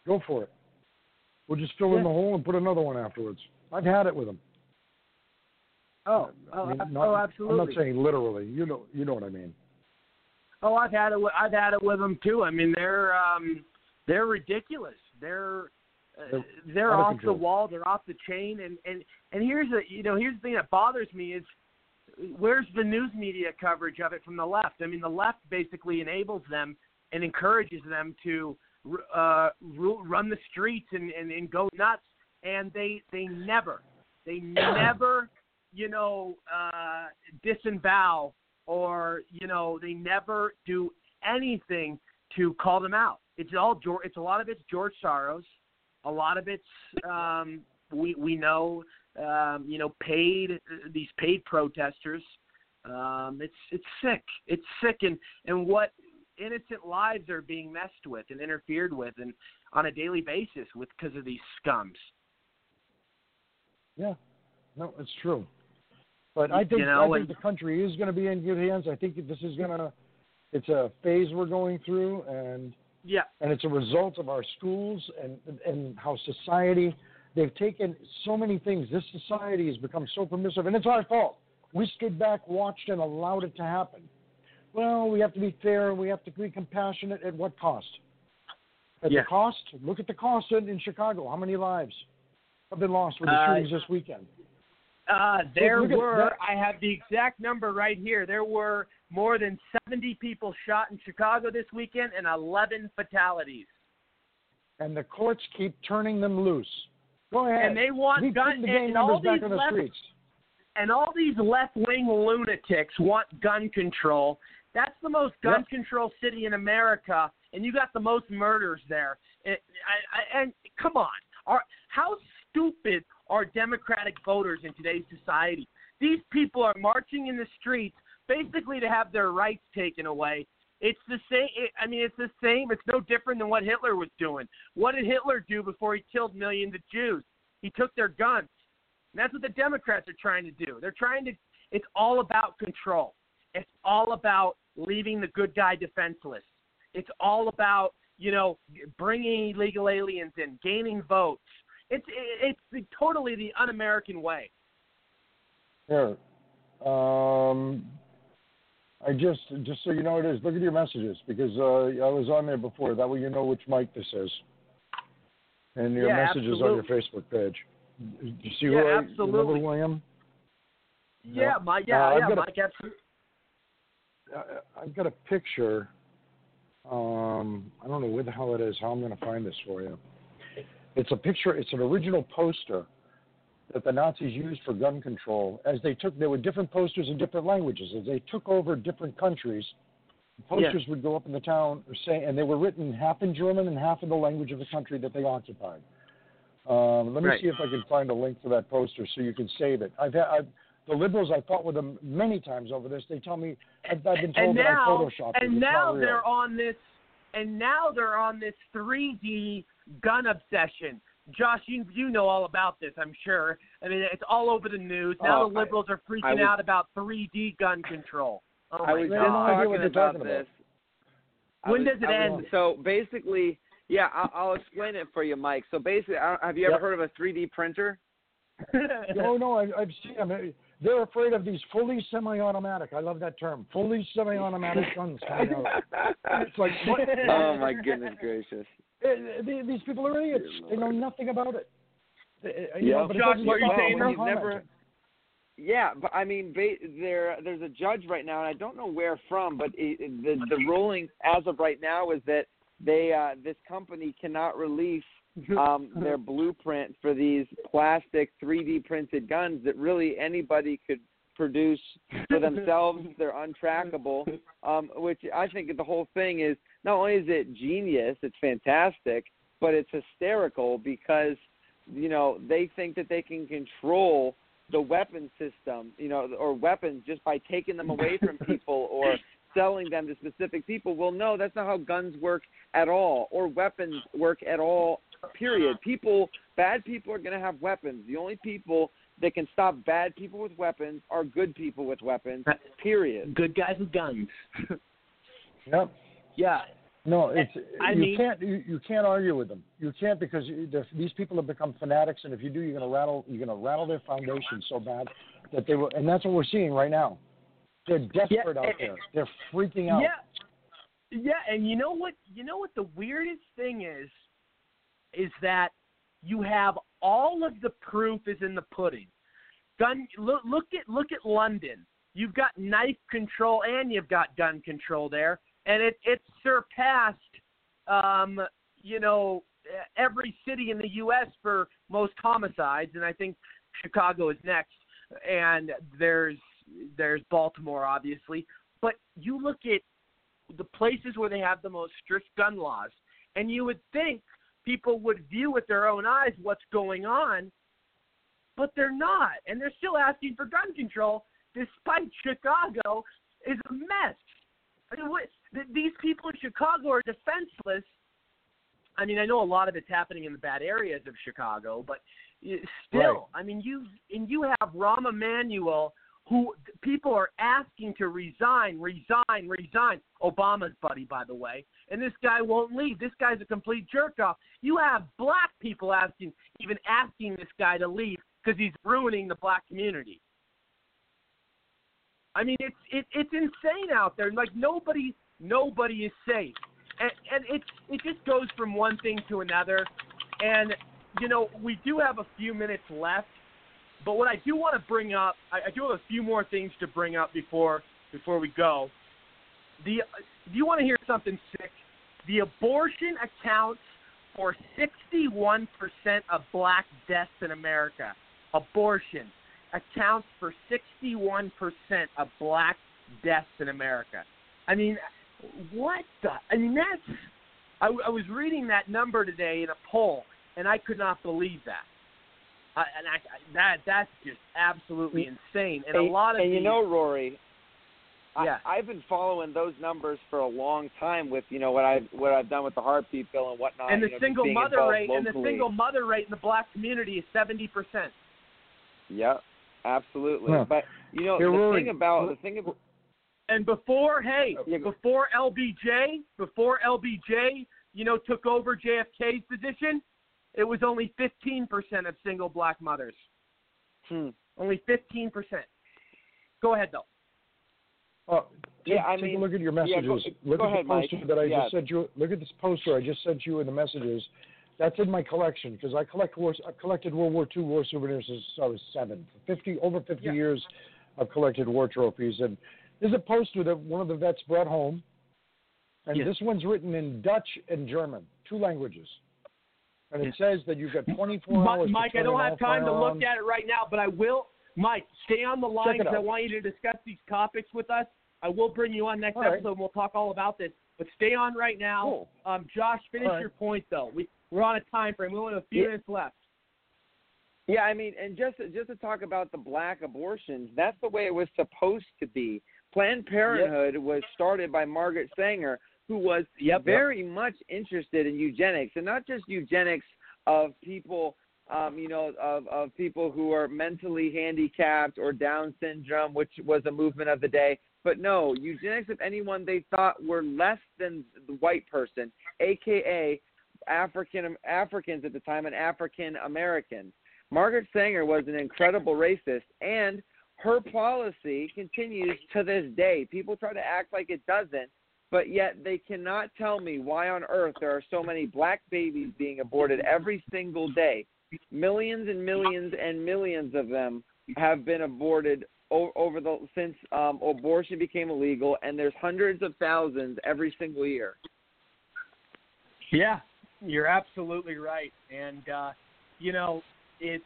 Go for it. We'll just fill in the hole and put another one afterwards. I've had it with them. oh, I oh, mean, ab- not- oh, I'm not saying literally. You know, you know what I mean. Oh, I've had it. With, I've had it with them too. I mean, they're um, they're ridiculous. They're uh, They're they're out of off control. the wall. They're off the chain. And and and here's the you know here's the thing that bothers me is where's the news media coverage of it from the left? I mean, the left basically enables them and encourages them to uh, run the streets and, and and go nuts. And they they never they never you know uh, disavow or you know they never do anything to call them out. It's all George. It's a lot of it's George Soros. A lot of it's um, we we know um, you know paid these paid protesters. Um, it's it's sick. It's sick, and and what innocent lives are being messed with and interfered with, and on a daily basis with because of these scums. Yeah, no, it's true. But I think You know, I think and- the country is going to be in good hands. I think this is going to. It's a phase we're going through, and Yeah. and it's a result of our schools and and how society they've taken so many things. This society has become so permissive, and it's our fault. We stood back, watched, and allowed it to happen. Well, we have to be fair. And we have to be compassionate. At what cost? At Yeah. the cost. Look at the cost in, in Chicago. How many lives have been lost with the Uh, shootings this weekend? Uh, there were, I have the exact number right here. There were more than 70 people shot in Chicago this weekend and 11 fatalities. and the courts keep turning them loose. Go ahead. And they want Keep gun the and, all these the left, streets. and all these left-wing lunatics want gun control. That's the most gun Yep. control city in America, and you got the most murders there. And, I, I, and come on, are how stupid are Democratic voters in today's society? These people are marching in the streets basically to have their rights taken away. It's the same. I mean, it's the same. It's no different than what Hitler was doing. What did Hitler do before he killed millions of Jews? He took their guns. And that's what the Democrats are trying to do. They're trying to. It's all about control. It's all about leaving the good guy defenseless. It's all about you know bringing illegal aliens in, gaining votes. It's it's the, totally the un-American way. Here, um, I just just so you know it is. Look at your messages because uh, I was on there before. That way you know which mic this is, and your Yeah, messages on your. Facebook page. Do You see Yeah, Roy? absolutely. Remember who I am? Yeah, No. Mike. Yeah, Uh, yeah, got a- Mike. Absolutely. I- I've got a picture. Um, I don't know where the hell it is. How I'm going to find this for you. It's a picture. It's an original poster that the Nazis used for gun control. As they took, there were different posters in different languages. As they took over different countries, posters would go up in the town, say, and they were written half in German and half in the language of the country that they occupied. Um, let me Right. see if I can find a link to that poster so you can save it. I've had I've, the liberals. I fought with them many times over this. They tell me I've, I've been told and that I now, photoshopped it. and It's now they're on this, and now they're on this 3D gun obsession. Josh, you you know all about this, I'm sure. I mean, it's all over the news. Now Oh, the liberals are freaking was- out about 3D gun control. Oh I my was God. just no talking about about. this. I When was- does it I was- end? So basically, yeah, I'll, I'll explain it for you, Mike. So basically, have you ever Yep. heard of a 3D printer? no, no, I, I've seen them. They're afraid of these fully semi-automatic. I love that term, fully semi-automatic guns coming out. It's like, what? oh my goodness gracious! Eh, the- These people are idiots. They know nothing about it. You know, Yeah. but it Josh, what are you stop saying? when never- Yeah, but I mean, ba- there there's a judge right now, and I don't know where from, but it, it- the the ruling as of right now is that they uh, this company cannot release um, their blueprint for these plastic 3D printed guns that really anybody could produce for themselves. They're untrackable, um, which I think the whole thing is not only is it genius, it's fantastic, but it's hysterical because you know they think that they can control the weapon system, you know, or weapons just by taking them away from people or selling them to specific people. Well, no, that's not how guns work at all, or weapons work at all. Period. People, bad people are going to have weapons. The only people that can stop bad people with weapons are good people with weapons. Period. Good guys with guns. Yep. yeah. No, it's I you mean- can't you, you can't argue with them. You can't because you, these people have become fanatics, and if you do, you're going to rattle you're going to rattle their foundation so bad that they will. And that's what we're seeing right now. They're desperate out and- there. They're freaking out. Yeah, yeah, and you know what? You know what the weirdest thing is, is that you have all of the proof is in the pudding. Gun. Look, look at look at London. You've got knife control and you've got gun control there, and it it surpassed, um, you know, every city in the U.S. for most homicides, and I think Chicago is next, and there's there's Baltimore obviously, but you look at the places where they have the most strict gun laws, and you would think people would view with their own eyes what's going on, but they're not, and they're still asking for gun control despite Chicago is a mess. I mean, what, th- these people in Chicago are defenseless. I mean, I know a lot of it's happening in the bad areas of Chicago, but still, Right. I mean, you and you have Rahm Emanuel, who people are asking to resign, resign, resign. Obama's buddy, by the way, and this guy won't leave. This guy's a complete jerk off. You have black people asking, even asking this guy to leave because he's ruining the black community. I mean, it's it, it's insane out there. Like nobody nobody is safe, and and it's it just goes from one thing to another. And you know, we do have a few minutes left, but what I do want to bring up, I, I do have a few more things to bring up before before we go. The do you want to hear something sick? The abortion accounts for 61% of black deaths in America. Abortion accounts for 61% of black deaths in America. I mean, what the? I mean, that's. I, I was reading that number today in a poll, and I could not believe that. I, and I, I- that that's just absolutely mm. insane. And a lot of and you know, Rory, Yeah. I, I've been following those numbers for a long time with you know what I've what I've done with the heartbeat bill and whatnot. and the you know, single mother involved rate and the single mother rate in the black community is seventy percent. Yep, absolutely. Huh. But you know Hey, the Rory, thing about the thing about And before, hey, oh, Yeah, before LBJ, before LBJ, you know, took over JFK's position, it was only 15% of single black mothers. Hmm. Only 15%. Go ahead, though. Uh, take, Yeah, I take mean- a look at your yeah, messages. go- look go at ahead, the poster Mike. that I Yeah. just sent you. Look at this poster I just sent you in the messages. That's in my collection because I collect war. I collected World War II war souvenirs since I was seven. Fifty over fifty Yeah. years, I've collected war trophies. And there's a poster that one of the vets brought home, and Yes. this one's written in Dutch and German, two languages. And it says that you've got 24 Mi- hours. Mike, I don't have time to look at it right now, but I will. Mike, stay on the line it 'cause I want you to discuss these topics with us. I will bring you on next All right. episode and we'll talk all about this. But stay on right now. Um, Josh, finish right. your point though. We we're on a time frame. We only have a few Yeah. minutes left. Yeah, I mean, and just just to talk about the black abortions, that's the way it was supposed to be. Planned Parenthood was started by Margaret Sanger, who was very much interested in eugenics, and not just eugenics of people, um, you know, of of people who are mentally handicapped or Down syndrome, which was a movement of the day. But no, eugenics of anyone they thought were less than the white person, aka African Africans at the time and African Americans. Margaret Sanger was an incredible racist, and her policy continues to this day. People try to act like it doesn't, but yet they cannot tell me why on earth there are so many black babies being aborted every single day. Millions and millions and millions of them have been aborted over the since um, abortion became illegal, and there's hundreds of thousands every single year. Yeah, you're absolutely right, and uh, you know it's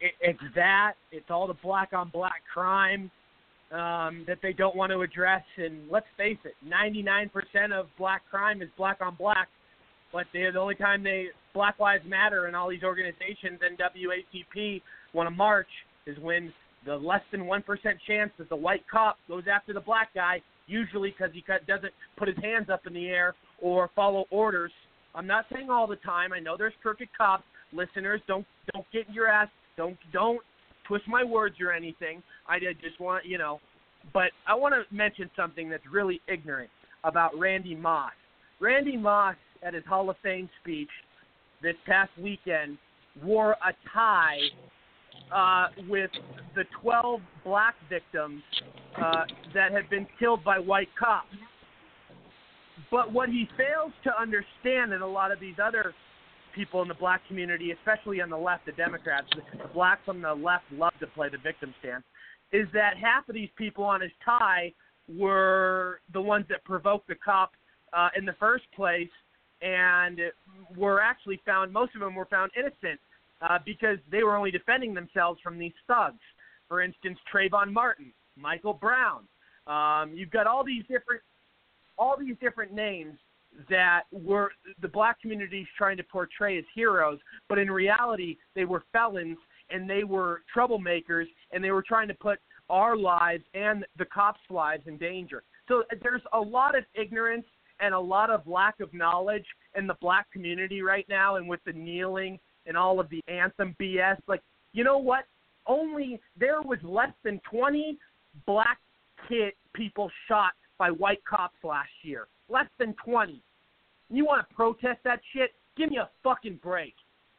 it, it's that it's all the black on black crime um, that they don't want to address, and let's face it, 99% of black crime is black on black. But the only time they Black Lives Matter and all these organizations and WACP want to march is when the less than one percent chance that the white cop goes after the black guy, usually because he doesn't put his hands up in the air or follow orders. I'm not saying all the time. I know there's crooked cops. Listeners, don't don't get in your ass don't don't twist my words or anything. I just want you know, but I want to mention something that's really ignorant about Randy Moss. Randy Moss at his Hall of Fame speech this past weekend wore a tie uh, with the 12 black victims uh, that had been killed by white cops. But what he fails to understand, and a lot of these other people in the black community, especially on the left, the Democrats, the blacks on the left love to play the victim stance, is that half of these people on his tie were the ones that provoked the cop uh, in the first place and were actually found, most of them were found innocent uh, because they were only defending themselves from these thugs. For instance, Trayvon Martin, Michael Brown. Um, you've got all these different, all these different names that were the black community's trying to portray as heroes, but in reality, they were felons and they were troublemakers and they were trying to put our lives and the cops' lives in danger. So uh, there's a lot of ignorance and a lot of lack of knowledge in the black community right now, and with the kneeling and all of the anthem BS. Like, you know what? Only there was less than 20 black kid people shot by white cops last year. Less than 20. You want to protest that shit? Give me a fucking break.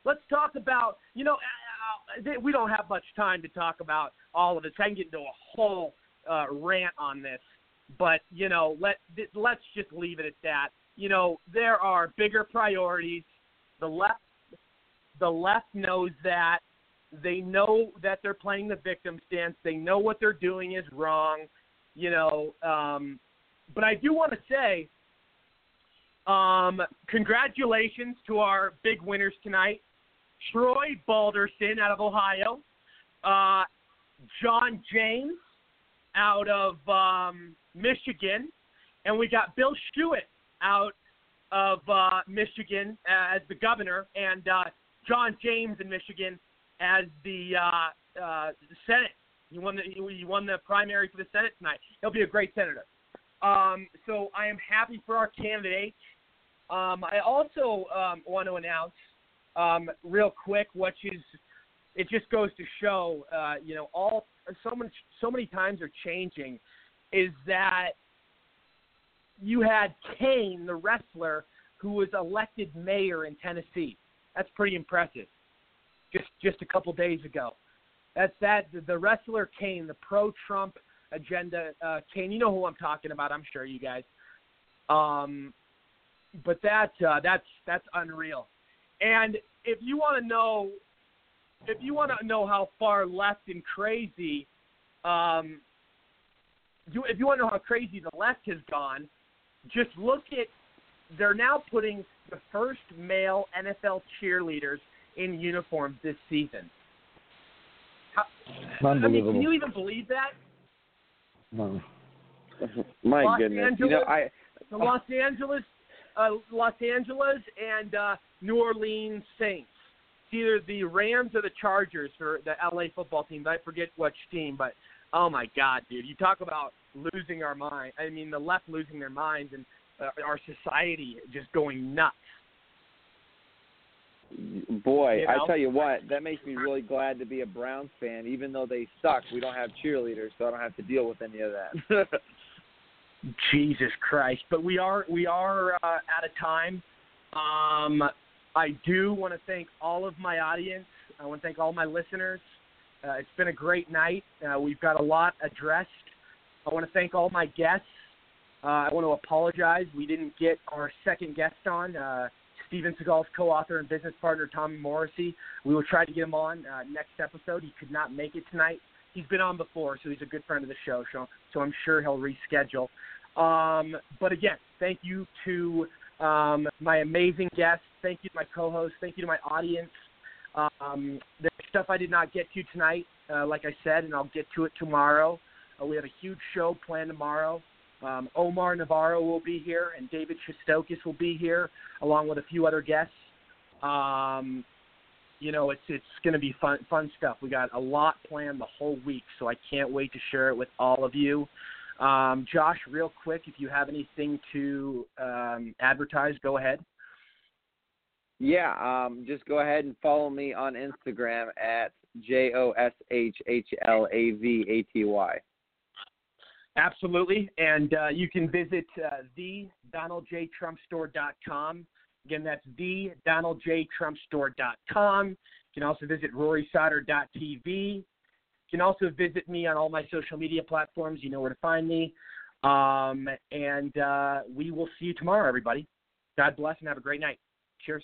Let's talk about, you know, uh, uh, we don't have much time to talk about all of this. I can get into a whole uh, rant on this, but you know, let let's just leave it at that. You know, there are bigger priorities. The left, the left knows that. They know that they're playing the victim stance. They know what they're doing is wrong. You know, um, but I do want to say, um, congratulations to our big winners tonight. Troy Balderson out of Ohio, uh, John James out of um, Michigan, and we got Bill Schuette out of uh, Michigan as the governor, and uh, John James in Michigan as the uh, uh, Senate. He won the he won the primary for the Senate tonight. He'll be a great senator. Um, so I am happy for our candidates. Um, I also um, want to announce um, real quick, which is it just goes to show, uh, you know, all so much so many times are changing, is that you had Kane, the wrestler, who was elected mayor in Tennessee. That's pretty impressive. Just just a couple days ago. That's that the wrestler Kane, the pro-Trump agenda uh, Kane. You know who I'm talking about. I'm sure you guys. Um, but that uh, that's that's unreal. And if you want to know, if you want to know how far left and crazy, um, you, if you want to know how crazy the left has gone, just look at. They're now putting the first male NFL cheerleaders in uniforms this season. How, I mean, can you even believe that? No. My Los goodness. Angeles, you know, I the Los Angeles, uh, Los Angeles and uh, New Orleans Saints. It's either the Rams or the Chargers for the LA football team. I forget which team, but oh my God, dude! You talk about losing our mind. I mean, the left losing their minds and uh, our society just going nuts. Boy, You I tell you what, that makes me really glad to be a Browns fan. Even though they suck, we don't have cheerleaders, so I don't have to deal with any of that. Jesus Christ! But we are we are uh, out of time. Um, I do want to thank all of my audience. I want to thank all my listeners. Uh, it's been a great night. Uh, we've got a lot addressed. I want to thank all my guests. Uh, I want to apologize. We didn't get our second guest on, uh, Steven Seagal's co-author and business partner, Tommy Morrissey. We will try to get him on uh, next episode. He could not make it tonight. He's been on before, so he's a good friend of the show, so, so I'm sure he'll reschedule. Um, but again, thank you to um, my amazing guests. Thank you to my co-host. Thank you to my audience. Um, there's stuff I did not get to tonight, uh, like I said, and I'll get to it tomorrow. Uh, we have a huge show planned tomorrow. Um, Omar Navarro will be here, and David Shestokas will be here, along with a few other guests. Um, you know, it's it's going to be fun fun stuff. We got a lot planned the whole week, so I can't wait to share it with all of you. Um, Josh, real quick, if you have anything to um, advertise, go ahead. Yeah, um, just go ahead and follow me on Instagram at J O S H H L A V A T Y. Absolutely. And uh, you can visit uh, the DonaldJTrumpStore.com. Again, that's the DonaldJTrumpStore.com. You can also visit RorySauter.tv. You can also visit me on all my social media platforms. You know where to find me. Um, and uh, we will see you tomorrow, everybody. God bless and have a great night. Cheers.